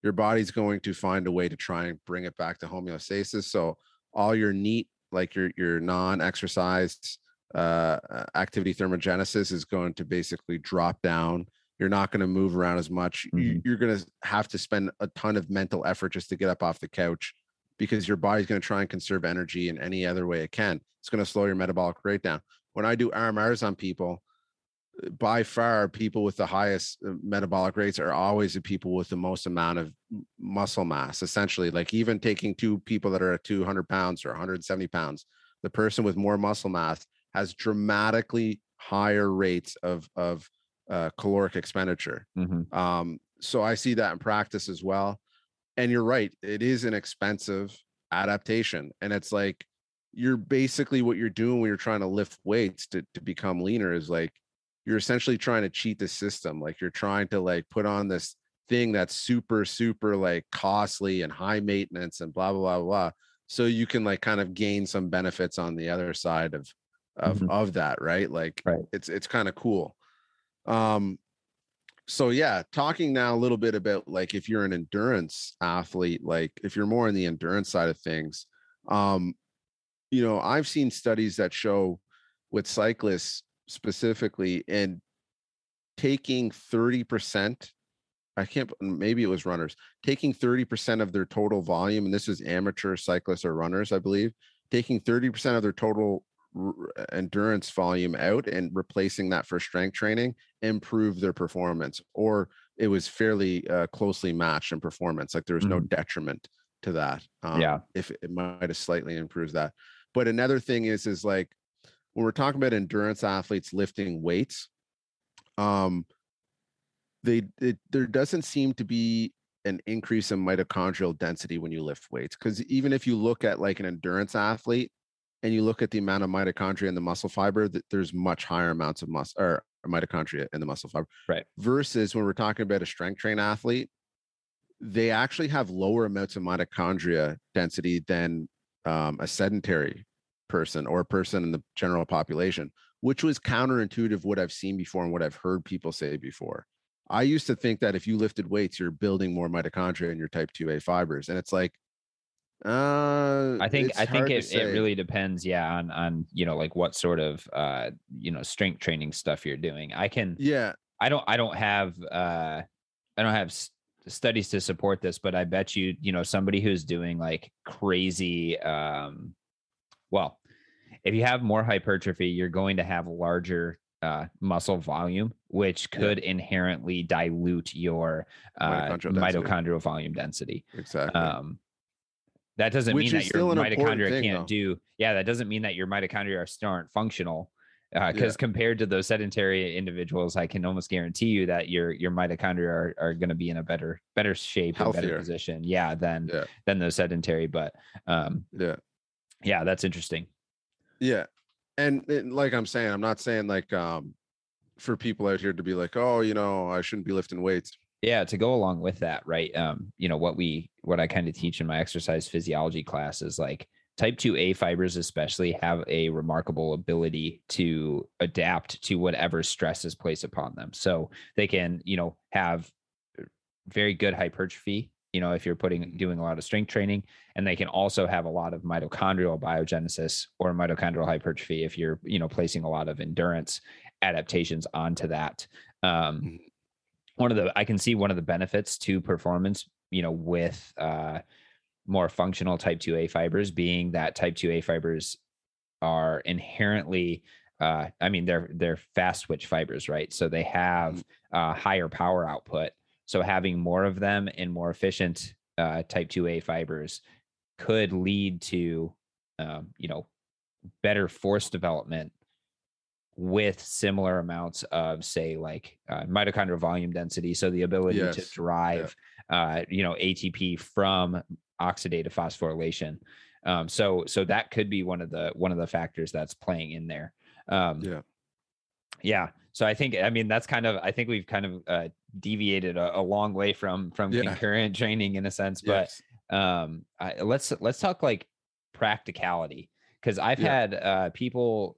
your body's going to find a way to try and bring it back to homeostasis. So all your neat, like your your non-exercise uh uh, activity thermogenesis is going to basically drop down. You're not going to move around as much. Mhm. you're going to have to spend a ton of mental effort just to get up off the couch because your body's going to try and conserve energy in any other way it can. It's going to slow your metabolic rate down. When i do rmrs on people by far people with the highest uh, metabolic rates are always the people with the most amount of muscle mass essentially like even taking two people that are at 200 pounds or 170 pounds the person with more muscle mass has dramatically higher rates of of uh, caloric expenditure Mhm. um, so I see that in practice as well. And you're right, it is an expensive adaptation. And it's like you're basically what you're doing when you're trying to lift weights to, to become leaner is like you're essentially trying to cheat the system. Like you're trying to like put on this thing that's super, super like costly and high maintenance and blah, blah, blah, blah. So you can like kind of gain some benefits on the other side of of Mhm. of that, right? Like Right. it's it's kind of cool. Um so yeah talking now a little bit about like if you're an endurance athlete like if you're more on the endurance side of things um you know i've seen studies that show with cyclists specifically and taking 30% i can't maybe it was runners taking 30% of their total volume and this is amateur cyclists or runners i believe taking 30% of their total endurance volume out and replacing that for strength training improve their performance or it was fairly uh, closely matched in performance like there was no detriment to that um, Yeah. if it might have slightly improved that but another thing is is like when we're talking about endurance athletes lifting weights um they it, there doesn't seem to be an increase in mitochondrial density when you lift weights because even if you look at like an endurance athlete and you look at the amount of mitochondria in the muscle fiber that there's much higher amounts of muscle or mitochondria in the muscle fiber Right. versus when we're talking about a strength train athlete they actually have lower amounts of mitochondria density than um, a sedentary person or a person in the general population which was counterintuitive what i've seen before and what i've heard people say before. I used to think that if you lifted weights you're building more mitochondria in your type 2a fibers and it's like uh I think I think it, it really depends, yeah, on on you know like what sort of uh you know strength training stuff you're doing. I can yeah. I don't I don't have uh I don't have s- studies to support this, but I bet you you know somebody who's doing like crazy um well, if you have more hypertrophy, you're going to have larger uh muscle volume which Yeah. could inherently dilute your uh Mitochondrial density. mitochondrial volume density exactly um that doesn't Which mean that your still an important mitochondria thing, can't though. do. Yeah, that doesn't mean that your mitochondria are still aren't functional. Because Yeah. compared to those sedentary individuals, I can almost guarantee you that your your mitochondria are, are going to be in a better better shape and better position. Yeah, than Yeah. than those sedentary. But um, Yeah. Yeah, that's interesting. Yeah. And, like I'm saying, I'm not saying like um for people out here to be like, oh, you know, I shouldn't be lifting weights. yeah to go along with that right um you know what we what i kind of teach in my exercise physiology class is like type 2a fibers especially have a remarkable ability to adapt to whatever stress is placed upon them so they can you know have very good hypertrophy you know if you're putting doing a lot of strength training and they can also have a lot of mitochondrial biogenesis or mitochondrial hypertrophy if you're you know placing a lot of endurance adaptations onto that. Um Mhm. one of the i can see one of the benefits to performance you know with uh more functional type 2a fibers being that type 2a fibers are inherently uh i mean they're they're fast twitch fibers right? So they have uh higher power output so having more of them and more efficient uh type 2a fibers could lead to um you know better force development with similar amounts of say like uh, mitochondrial volume density. So the ability Yes. to drive uh, you know atp from oxidative phosphorylation. Um, so so that could be one of the one of the factors that's playing in there. Um, Yeah. yeah. So i think i mean that's kind of i think we've kind of uh, deviated a, a long way from from Yeah. concurrent training in a sense but um I, let's let's talk like practicality because i've Yeah. had uh people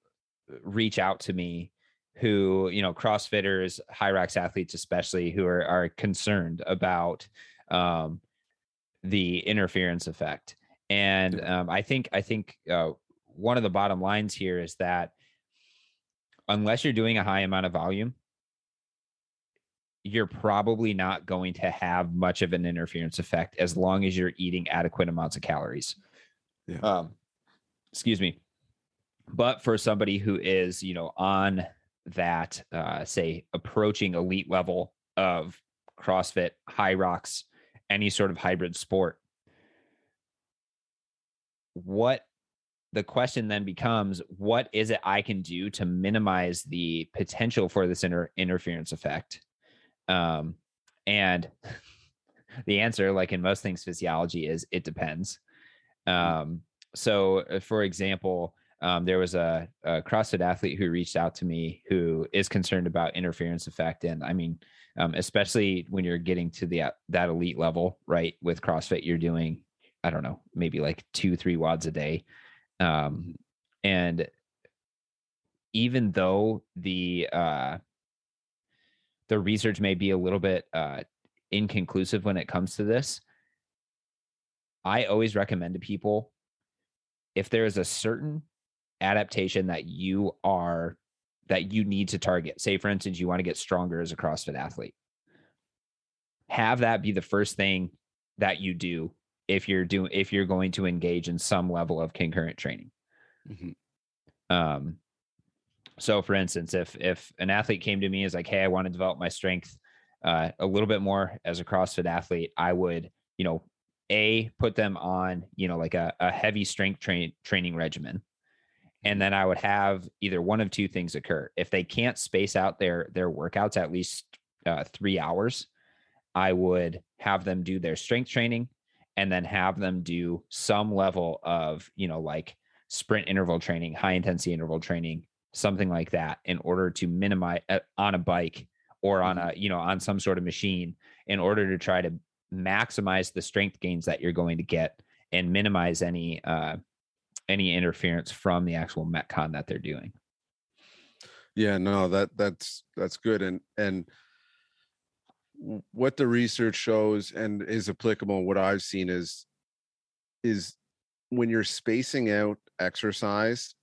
reach out to me who you know crossfitters HYROX athletes especially who are are concerned about um the interference effect and um i think i think uh one of the bottom lines here is that unless you're doing a high amount of volume you're probably not going to have much of an interference effect as long as you're eating adequate amounts of calories. Yeah. Um, excuse me. But for somebody who is, you know, on that, uh, say, approaching elite level of CrossFit, HYROX, any sort of hybrid sport, what the question then becomes what is it I can do to minimize the potential for this inter- interference effect? Um, and the answer, like in most things physiology, is it depends. Um, so, uh, for example, um, there was a, a CrossFit athlete who reached out to me who is concerned about interference effect, and I mean, um, especially when you're getting to the that elite level, right? With CrossFit, you're doing, I don't know, maybe like two, three WODs a day, um, and even though the uh, the research may be a little bit uh, inconclusive when it comes to this, I always recommend to people if there is a certain adaptation that you are that you need to target. Say, for instance, you want to get stronger as a CrossFit athlete. Have that be the first thing that you do if you're doing if you're going to engage in some level of concurrent training. Mhm. Um, so for instance, if if an athlete came to me as like, hey, I want to develop my strength uh, a little bit more as a CrossFit athlete, I would, you know, a put them on, you know, like a, a heavy strength train training regimen. And then I would have either one of two things occur. If they can't space out their their workouts at least uh, three hours, I would have them do their strength training and then have them do some level of, you know, like sprint interval training, high intensity interval training, something like that in order to minimize uh, on a bike or on a, you know, on some sort of machine in order to try to maximize the strength gains that you're going to get and minimize any uh any interference from the actual metcon that they're doing. Yeah, no, that that's that's good. And and what the research shows and is applicable, what I've seen is is when you're spacing out exercise,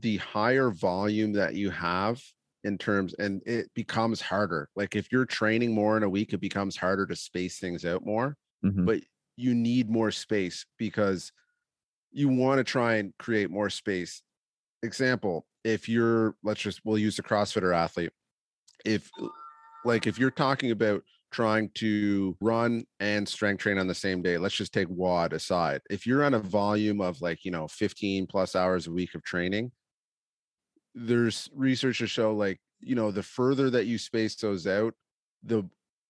the higher volume that you have in terms and it becomes harder. Like if you're training more in a week, it becomes harder to space things out more. Mhm. but you need more space because you want to try and create more space. Example, if you're let's just we'll use the CrossFitter athlete. If like if you're talking about trying to run and strength train on the same day, let's just take WOD aside. If you're on a volume of like, you know, 15 plus hours a week of training, there's research to show like, you know, the further that you space those out, the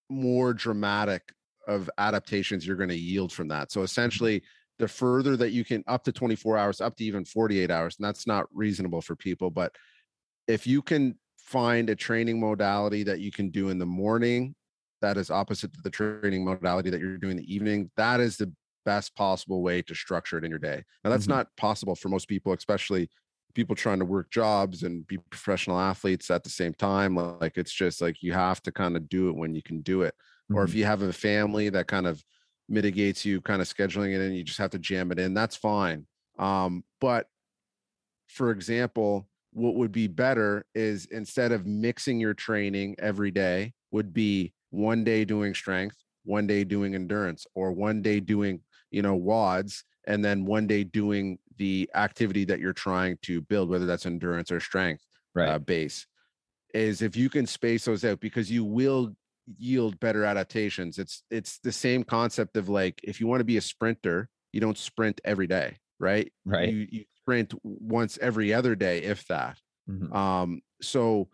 more dramatic of adaptations you're going to yield from that. So essentially, the further that you can up to 24 hours, up to even 48 hours, and that's not reasonable for people, but if you can find a training modality that you can do in the morning that is opposite to the training modality that you're doing in the evening, that is the best possible way to structure it in your day. Now that's mm-hmm. not possible for most people, especially people trying to work jobs and be professional athletes at the same time. Like it's just like you have to kind of do it when you can do it. Mm-hmm. Or if mm-hmm. you have a family that kind of mitigates you kind of scheduling it in, you just have to jam it in. That's fine. Um, but for example, what would be better is instead of mixing your training every day, would be one day doing strength, one day doing endurance, or one day doing, you know, WODs, and then one day doing the activity that you're trying to build, whether that's endurance or strength right. uh, base. Is if you can space those out because you will yield better adaptations. It's it's the same concept of like if you want to be a sprinter, you don't sprint every day, right? Right. You, you sprint once every other day, if that. Mm-hmm. Um, so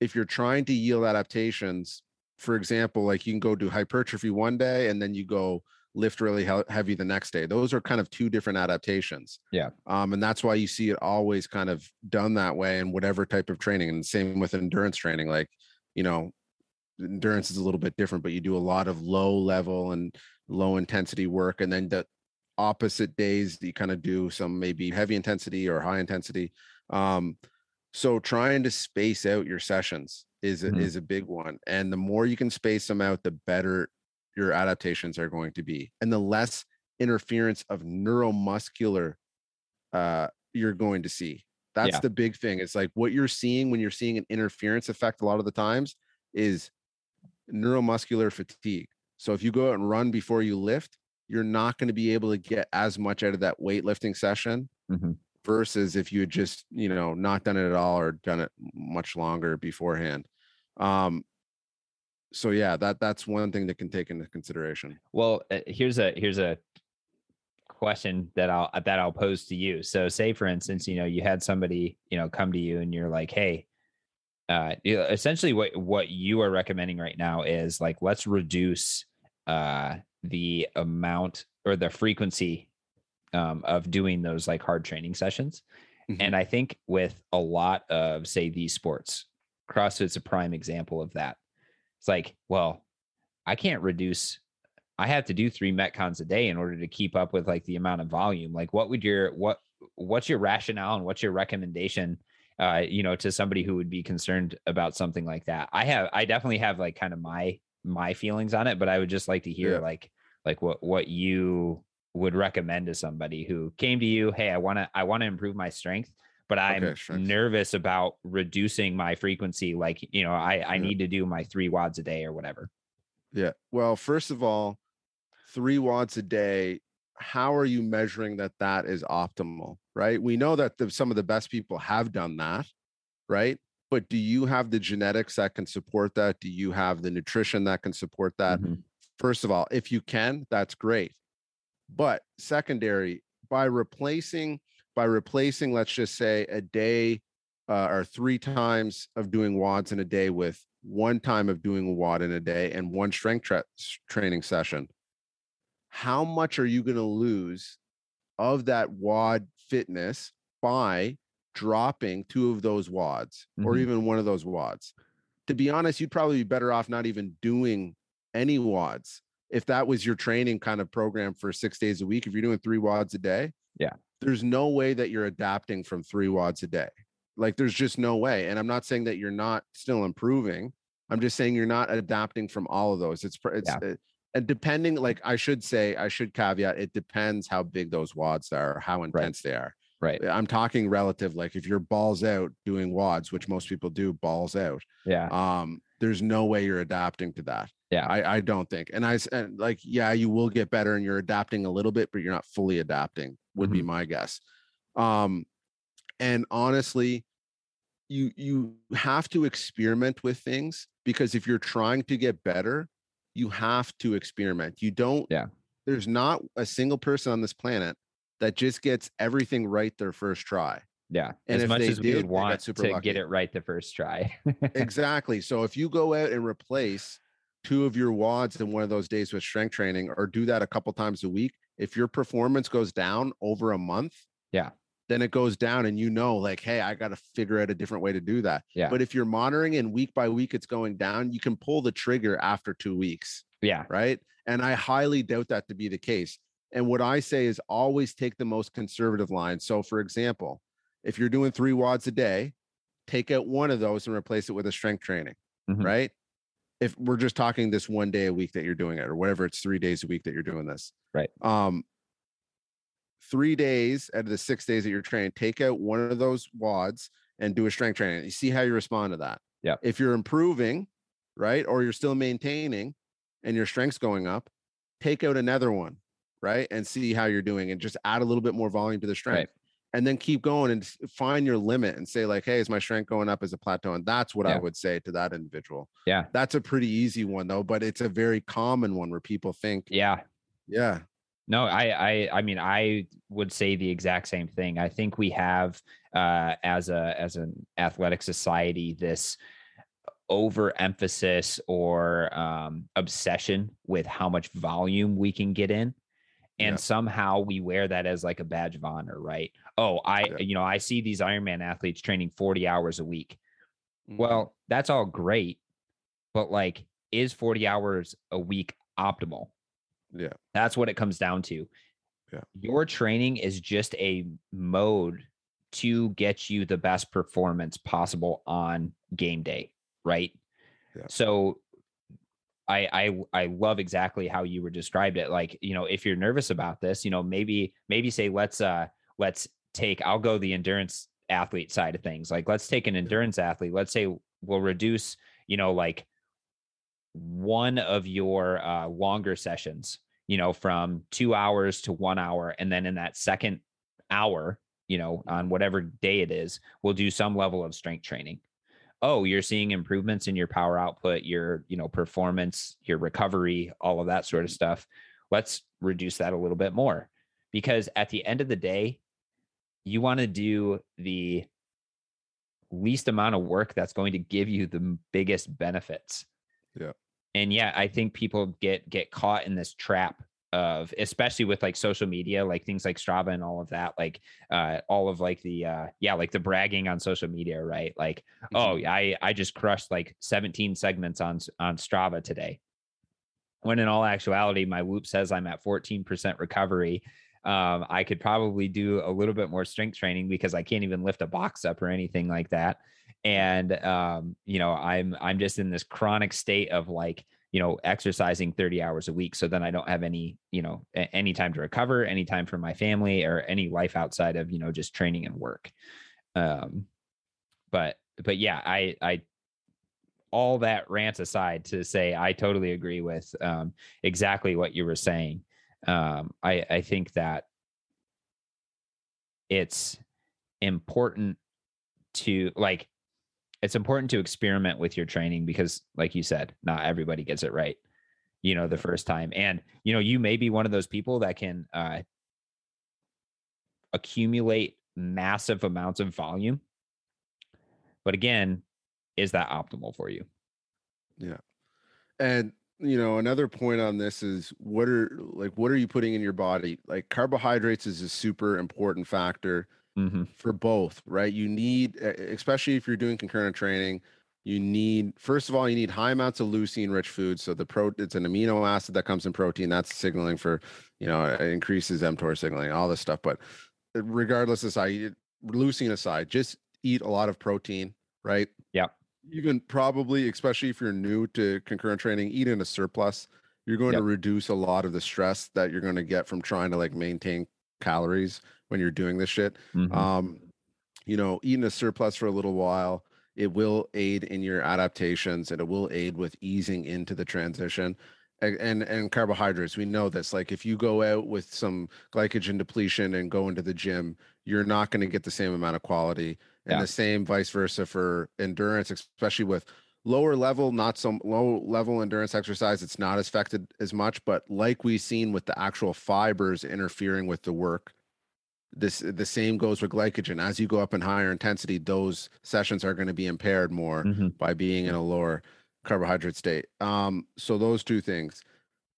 if you're trying to yield adaptations, for example, like you can go do hypertrophy one day and then you go lift really heavy the next day. Those are kind of two different adaptations. Yeah. Um, and that's why you see it always kind of done that way in whatever type of training. And same with endurance training. Like, you know, endurance is a little bit different, but you do a lot of low level and low intensity work. And then the opposite days, you kind of do some maybe heavy intensity or high intensity. Um, so trying to space out your sessions is a, mm-hmm. is a big one. And the more you can space them out, the better your adaptations are going to be and the less interference of neuromuscular uh, you're going to see that's yeah. the big thing it's like what you're seeing when you're seeing an interference effect a lot of the times is neuromuscular fatigue so if you go out and run before you lift you're not going to be able to get as much out of that weightlifting session mm-hmm. versus if you had just you know not done it at all or done it much longer beforehand um so yeah that that's one thing that can take into consideration. Well uh, here's a here's a question that i'll that i'll pose to you. So say for instance you know you had somebody you know come to you and you're like hey uh essentially what what you are recommending right now is like let's reduce uh the amount or the frequency um of doing those like hard training sessions. Mm-hmm. and i think with a lot of say these sports crossfit's a prime example of that it's like, well, I can't reduce. I have to do three metcons a day in order to keep up with like the amount of volume. Like, what would your what what's your rationale and what's your recommendation? Uh, you know, to somebody who would be concerned about something like that. I have, I definitely have like kind of my my feelings on it, but I would just like to hear yeah. like like what what you would recommend to somebody who came to you. Hey, I want to I want to improve my strength but I'm okay, sure. nervous about reducing my frequency. Like, you know, I, I yeah. need to do my three WODs a day or whatever. Yeah. Well, first of all, three WODs a day, how are you measuring that that is optimal? Right. We know that the, some of the best people have done that. Right. But do you have the genetics that can support that? Do you have the nutrition that can support that? Mm-hmm. First of all, if you can, that's great. But secondary, by replacing by replacing, let's just say, a day uh, or three times of doing WODs in a day with one time of doing a WOD in a day and one strength tra- training session, how much are you going to lose of that WOD fitness by dropping two of those WODs mm-hmm. or even one of those WODs? To be honest, you'd probably be better off not even doing any WODs if that was your training kind of program for six days a week. If you're doing three WODs a day, yeah, there's no way that you're adapting from three WODs a day. Like there's just no way. And I'm not saying that you're not still improving. I'm just saying you're not adapting from all of those. It's it's yeah. it, and depending, like I should say, I should caveat, it depends how big those WODs are, how intense right. they are. Right. I'm talking relative. Like if you're balls out doing WODs, which most people do, balls out. Yeah. Um, there's no way you're adapting to that. Yeah. I, I don't think. And I and like, yeah, you will get better and you're adapting a little bit, but you're not fully adapting would mm-hmm. be my guess. Um, and honestly, you you have to experiment with things because if you're trying to get better, you have to experiment. You don't, Yeah. there's not a single person on this planet that just gets everything right their first try. Yeah. And as if much as we would want super to lucky. get it right the first try. exactly. So if you go out and replace two of your WODs in one of those days with strength training or do that a couple times a week, if your performance goes down over a month, Yeah. then it goes down and you know like hey, I got to figure out a different way to do that. Yeah. But if you're monitoring and week by week it's going down, you can pull the trigger after 2 weeks, yeah. right? And I highly doubt that to be the case. And what I say is always take the most conservative line. So for example, if you're doing 3 WODs a day, take out one of those and replace it with a strength training Mhm. right? If we're just talking this one day a week that you're doing it, or whatever it's three days a week that you're doing this, Right. Um, three days out of the six days that you're training, take out one of those WODs and do a strength training. You see how you respond to that. Yeah. If you're improving, right, or you're still maintaining, and your strength's going up, take out another one, right, and see how you're doing, and just add a little bit more volume to the strength and then keep going and find your limit and say like hey is my strength going up as a plateau and that's what i would say to that individual Yeah. that's a pretty easy one though but it's a very common one where people think Yeah. yeah No, I, I, I mean, I would say the exact same thing. I think we have, uh, as a as an athletic society, this overemphasis or um, obsession with how much volume we can get in, and Yeah. somehow we wear that as like a badge of honor, right? Oh, I, Yeah. you know, I see these Ironman athletes training forty hours a week. Mhm. Well, that's all great, but like, is forty hours a week optimal? yeah That's what it comes down to. Yeah. Your training is just a mode to get you the best performance possible on game day, right? Yeah. So I I I love exactly how you were described it. Like, you know, if you're nervous about this, you know, maybe maybe say let's uh let's take I'll go the endurance athlete side of things. Like let's take an endurance athlete. Let's say we'll reduce, you know, like one of your uh, longer sessions, you know, from two hours to one hour. And then in that second hour, you know, on whatever day it is, we'll do some level of strength training. Oh, you're seeing improvements in your power output, your, you know, performance, your recovery, all of that sort of stuff. Let's reduce that a little bit more because at the end of the day, you want to do the least amount of work that's going to give you the biggest benefits. Yeah. And yeah, I think people get get caught in this trap of especially with like social media, like things like Strava and all of that, like uh all of like the uh yeah, like the bragging on social media, right? Like, oh, I I just crushed like 17 segments on on Strava today. When in all actuality, my whoop says I'm at 14% recovery um, I could probably do a little bit more strength training because I can't even lift a box up or anything like that. And um, you know, I'm I'm just in this chronic state of like, you know, exercising 30 hours a week. So then I don't have any, you know, any time to recover, any time for my family or any life outside of, you know, just training and work. Um, but but yeah, I I all that rant aside to say I totally agree with um, exactly what you were saying um, I, I think that it's important to like it's important to experiment with your training because like you said not everybody gets it right you know the first time. And you know you may be one of those people that can uh accumulate massive amounts of volume. But again is that optimal for you? Yeah. and you know another point on this is what are like what are you putting in your body? Like carbohydrates is a super important factor mm-hmm. for both right you need especially if you're doing concurrent training you need first of all you need high amounts of leucine rich foods so the pro it's an amino acid that comes in protein that's signaling for you know it increases mtor signaling all this stuff but uh, regardless of side leucine aside just eat a lot of protein right Yep. even probably especially if you're new to concurrent training eat in a surplus you're going to reduce a lot of the stress that you're going to get from trying to like maintain calories when you're doing this shit Mhm. um you know eating a surplus for a little while it will aid in your adaptations and it will aid with easing into the transition A- and and carbohydrates we know this like if you go out with some glycogen depletion and go into the gym you're not going to get the same amount of quality and Yeah. the same vice versa for endurance especially with lower level, not some low level endurance exercise, it's not affected as much. But like we've seen with the actual fibers interfering with the work, this the same goes with glycogen. As you go up in higher intensity, those sessions are going to be impaired more Mhm. by being in a lower carbohydrate state. Um, so those two things.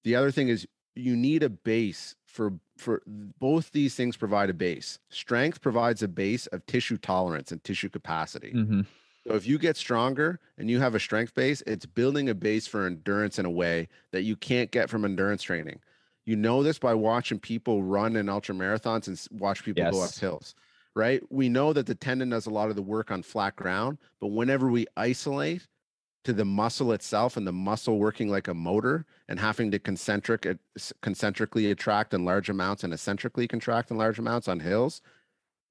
The other thing is you need a base for for both these things provide a base. Strength provides a base of tissue tolerance and tissue capacity. Mhm. So if you get stronger and you have a strength base, it's building a base for endurance in a way that you can't get from endurance training. You know this by watching people run in ultra marathons and watch people go up hills, right? We know that the tendon does a lot of the work on flat ground, but whenever we isolate to the muscle itself and the muscle working like a motor and having to concentric uh, concentrically attract in large amounts and eccentrically contract in large amounts on hills,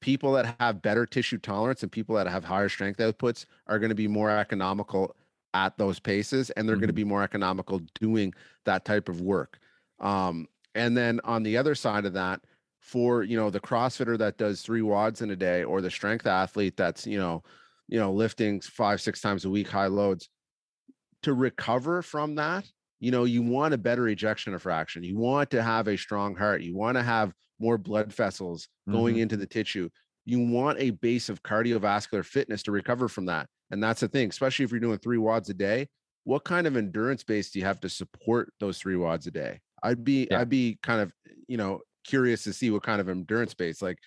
people that have better tissue tolerance and people that have higher strength outputs are going to be more economical at those paces and they're going to be more economical doing that type of work. Um, and then on the other side of that for you know the crossfitter that does three WODs in a day or the strength athlete that's you know you know lifting five six times a week high loads to recover from that you know you want a better ejection fraction. You want to have a strong heart. You want to have more blood vessels going Mhm. into the tissue you want a base of cardiovascular fitness to recover from that and that's the thing especially if you're doing three WODs a day what kind of endurance base do you have to support those three WODs a day i'd be Yeah. i'd be kind of you know curious to see what kind of endurance base like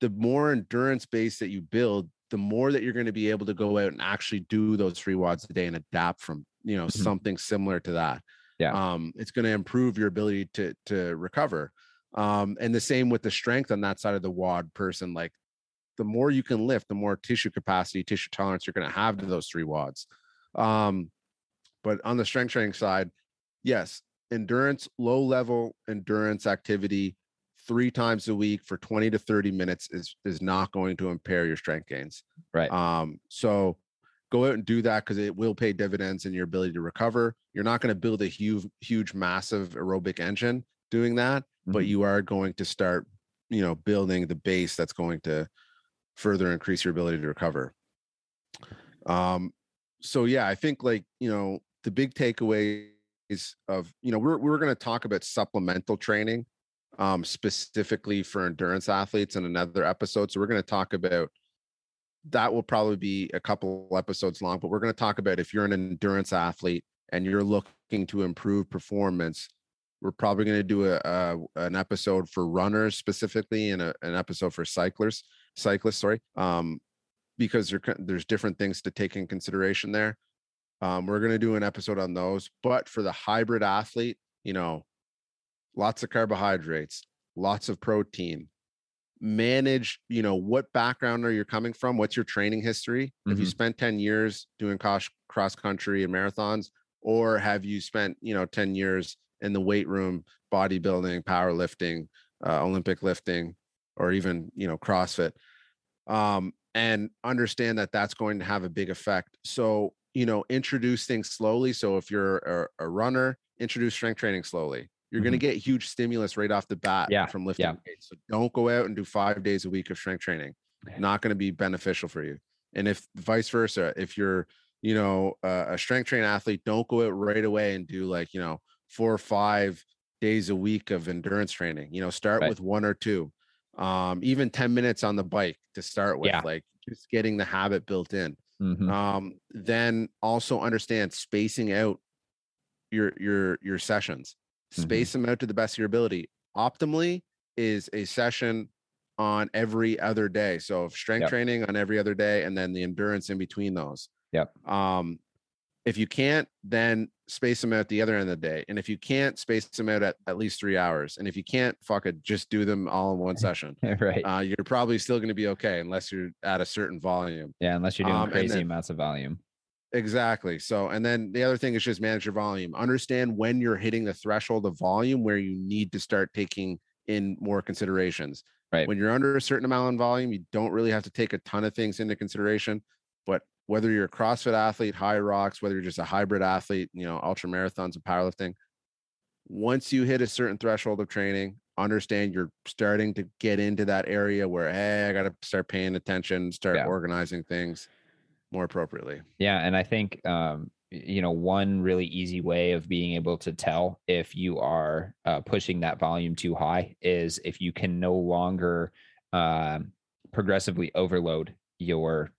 the more endurance base that you build the more that you're going to be able to go out and actually do those three WODs a day and adapt from you know Mhm. something similar to that Yeah. um it's going to improve your ability to to recover um and the same with the strength on that side of the WOD person like the more you can lift the more tissue capacity tissue tolerance you're going to have to those three WODs. Um but on the strength training side yes endurance low level endurance activity three times a week for 20 to 30 minutes is is not going to impair your strength gains. Right. um so go out and do that because it will pay dividends in your ability to recover. You're not going to build a huge huge massive aerobic engine doing that but Mhm. you are going to start you know building the base that's going to further increase your ability to recover um so yeah i think like you know the big takeaways of you know we're we're going to talk about supplemental training um specifically for endurance athletes in another episode so we're going to talk about that will probably be a couple episodes long but we're going to talk about if you're an endurance athlete and you're looking to improve performance we're probably going to do a, a an episode for runners specifically and a, an episode for cyclists cyclists sorry um because there's different things to take in consideration there. Um we're going to do an episode on those but for the hybrid athlete you know lots of carbohydrates lots of protein manage you know what background are you coming from? What's your training history? Have you Mhm. spent 10 years doing cross cross country and marathons or have you spent you know 10 years in the weight room bodybuilding powerlifting uh, olympic lifting or even you know crossfit um, and understand that that's going to have a big effect. So you know introduce things slowly. So if you're a, a runner introduce strength training slowly. You're going to get huge stimulus right off the bat Mm-hmm. Yeah, from lifting yeah. weights so don't go out and do five days a week of strength training. Not going to be beneficial for you. And if vice versa if you're you know uh, a strength training athlete don't go out right away and do like you know four or five days a week of endurance training you know start Right. with one or two um even 10 minutes on the bike to start with Yeah. like just getting the habit built in Mhm. um then also understand spacing out your your your sessions Mhm. space them out to the best of your ability optimally is a session on every other day so strength Yep. training on every other day and then the endurance in between those Yep. um if you can't then space them out the other end of the day and if you can't space them out at at least three hours and if you can't fuck it just do them all in one session right. uh, you're probably still going to be okay unless you're at a certain volume yeah, unless you're doing um, crazy then- amounts of volume. Exactly. So, and then the other thing is just manage your volume. Understand when you're hitting the threshold of volume where you need to start taking in more considerations. Right. When you're under a certain amount in volume, you don't really have to take a ton of things into consideration. But whether you're a CrossFit athlete, HYROX, whether you're just a hybrid athlete, you know, ultra marathons and powerlifting, once you hit a certain threshold of training, understand you're starting to get into that area where, hey, I got to start paying attention, start Yeah. organizing things more appropriately. Yeah, and I think um, you know one really easy way of being able to tell if you are uh, pushing that volume too high is if you can no longer uh, progressively overload your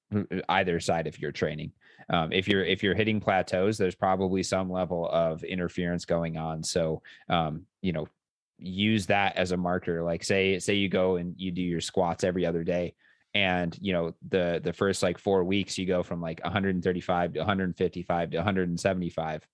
either side of your training. Um, if you're if you're hitting plateaus, there's probably some level of interference going on. So um, you know, use that as a marker. Like say say you go and you do your squats every other day, and you know the the first like four weeks you go from like 135 to 155 to 175.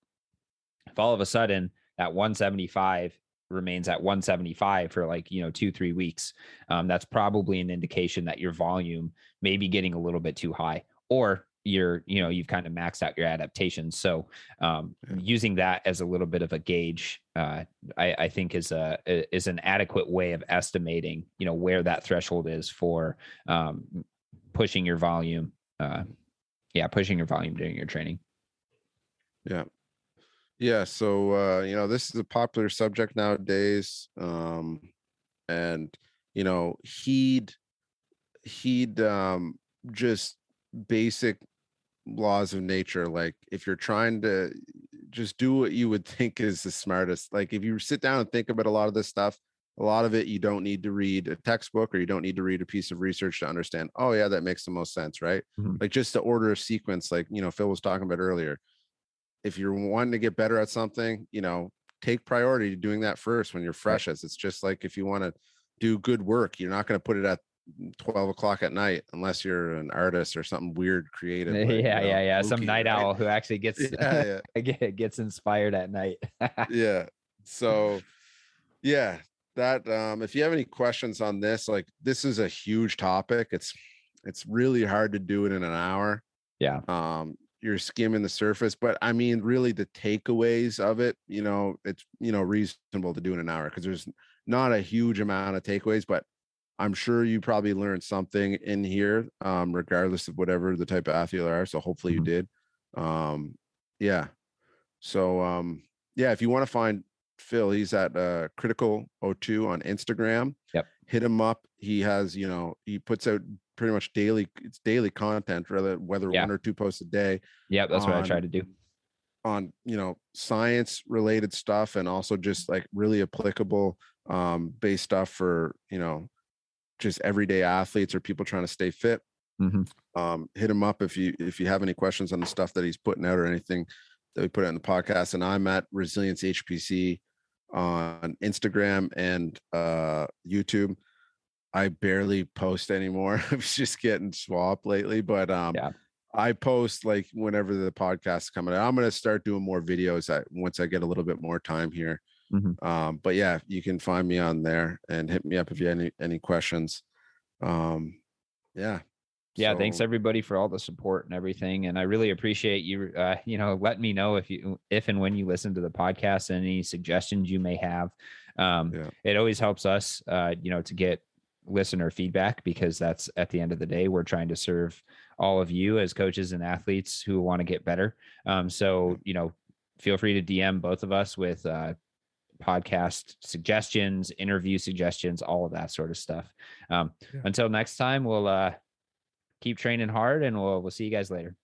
If all of a sudden that 175 remains at 175 for like you know two three weeks um, that's probably an indication that your volume may be getting a little bit too high or you're you know you've kind of maxed out your adaptations. So um, yeah. using that as a little bit of a gauge uh, I, I, think is a is an adequate way of estimating you know where that threshold is for um, pushing your volume uh, yeah pushing your volume during your training. Yeah yeah so uh, you know this is a popular subject nowadays um, and you know heed heed um, just basic laws of nature like if you're trying to just do what you would think is the smartest like if you sit down and think about a lot of this stuff a lot of it you don't need to read a textbook or you don't need to read a piece of research to understand oh yeah that makes the most sense right mm-hmm. like just the order of sequence like you know phil was talking about earlier if you're wanting to get better at something you know take priority to doing that first when you're fresh as it's just like if you want to do good work you're not going to put it at 12 o'clock at night unless you're an artist or something weird creative like, yeah you know, yeah yeah some night right? owl who actually gets yeah, yeah. gets inspired at night yeah so yeah that um if you have any questions on this like this is a huge topic it's it's really hard to do it in an hour yeah um you're skimming the surface but i mean really the takeaways of it you know it's you know reasonable to do in an hour because there's not a huge amount of takeaways but I'm sure you probably learned something in here, um, regardless of whatever the type of athlete you are. So hopefully mm-hmm. you did. Um, yeah. So um, yeah, if you want to find Phil, he's at uh, Critical O2 on Instagram. Yep. Hit him up. He has, you know, he puts out pretty much daily, it's daily content, rather whether yeah. one or two posts a day. Yeah, that's on, what I try to do. On you know science related stuff and also just like really applicable um based stuff for you know just everyday athletes or people trying to stay fit. Mm-hmm. Um, hit him up if you if you have any questions on the stuff that he's putting out or anything that we put out in the podcast. And I'm at Resilience HPC on Instagram and uh, YouTube. I barely post anymore. I was just getting swamped lately, but um, yeah. I post like whenever the podcast is coming out. I'm gonna start doing more videos once I get a little bit more time here. Mm-hmm. Um, but yeah, you can find me on there and hit me up if you have any any questions. Um, yeah. Yeah, so, thanks everybody for all the support and everything, and I really appreciate you. Uh, you know, let me know if you, if and when you listen to the podcast, any suggestions you may have. Um, yeah. It always helps us, uh, you know, to get listener feedback because that's at the end of the day we're trying to serve all of you as coaches and athletes who want to get better. Um, so you know, feel free to DM both of us with uh, podcast suggestions, interview suggestions, all of that sort of stuff. Um, yeah. Until next time, we'll uh, keep training hard and we'll we'll see you guys later.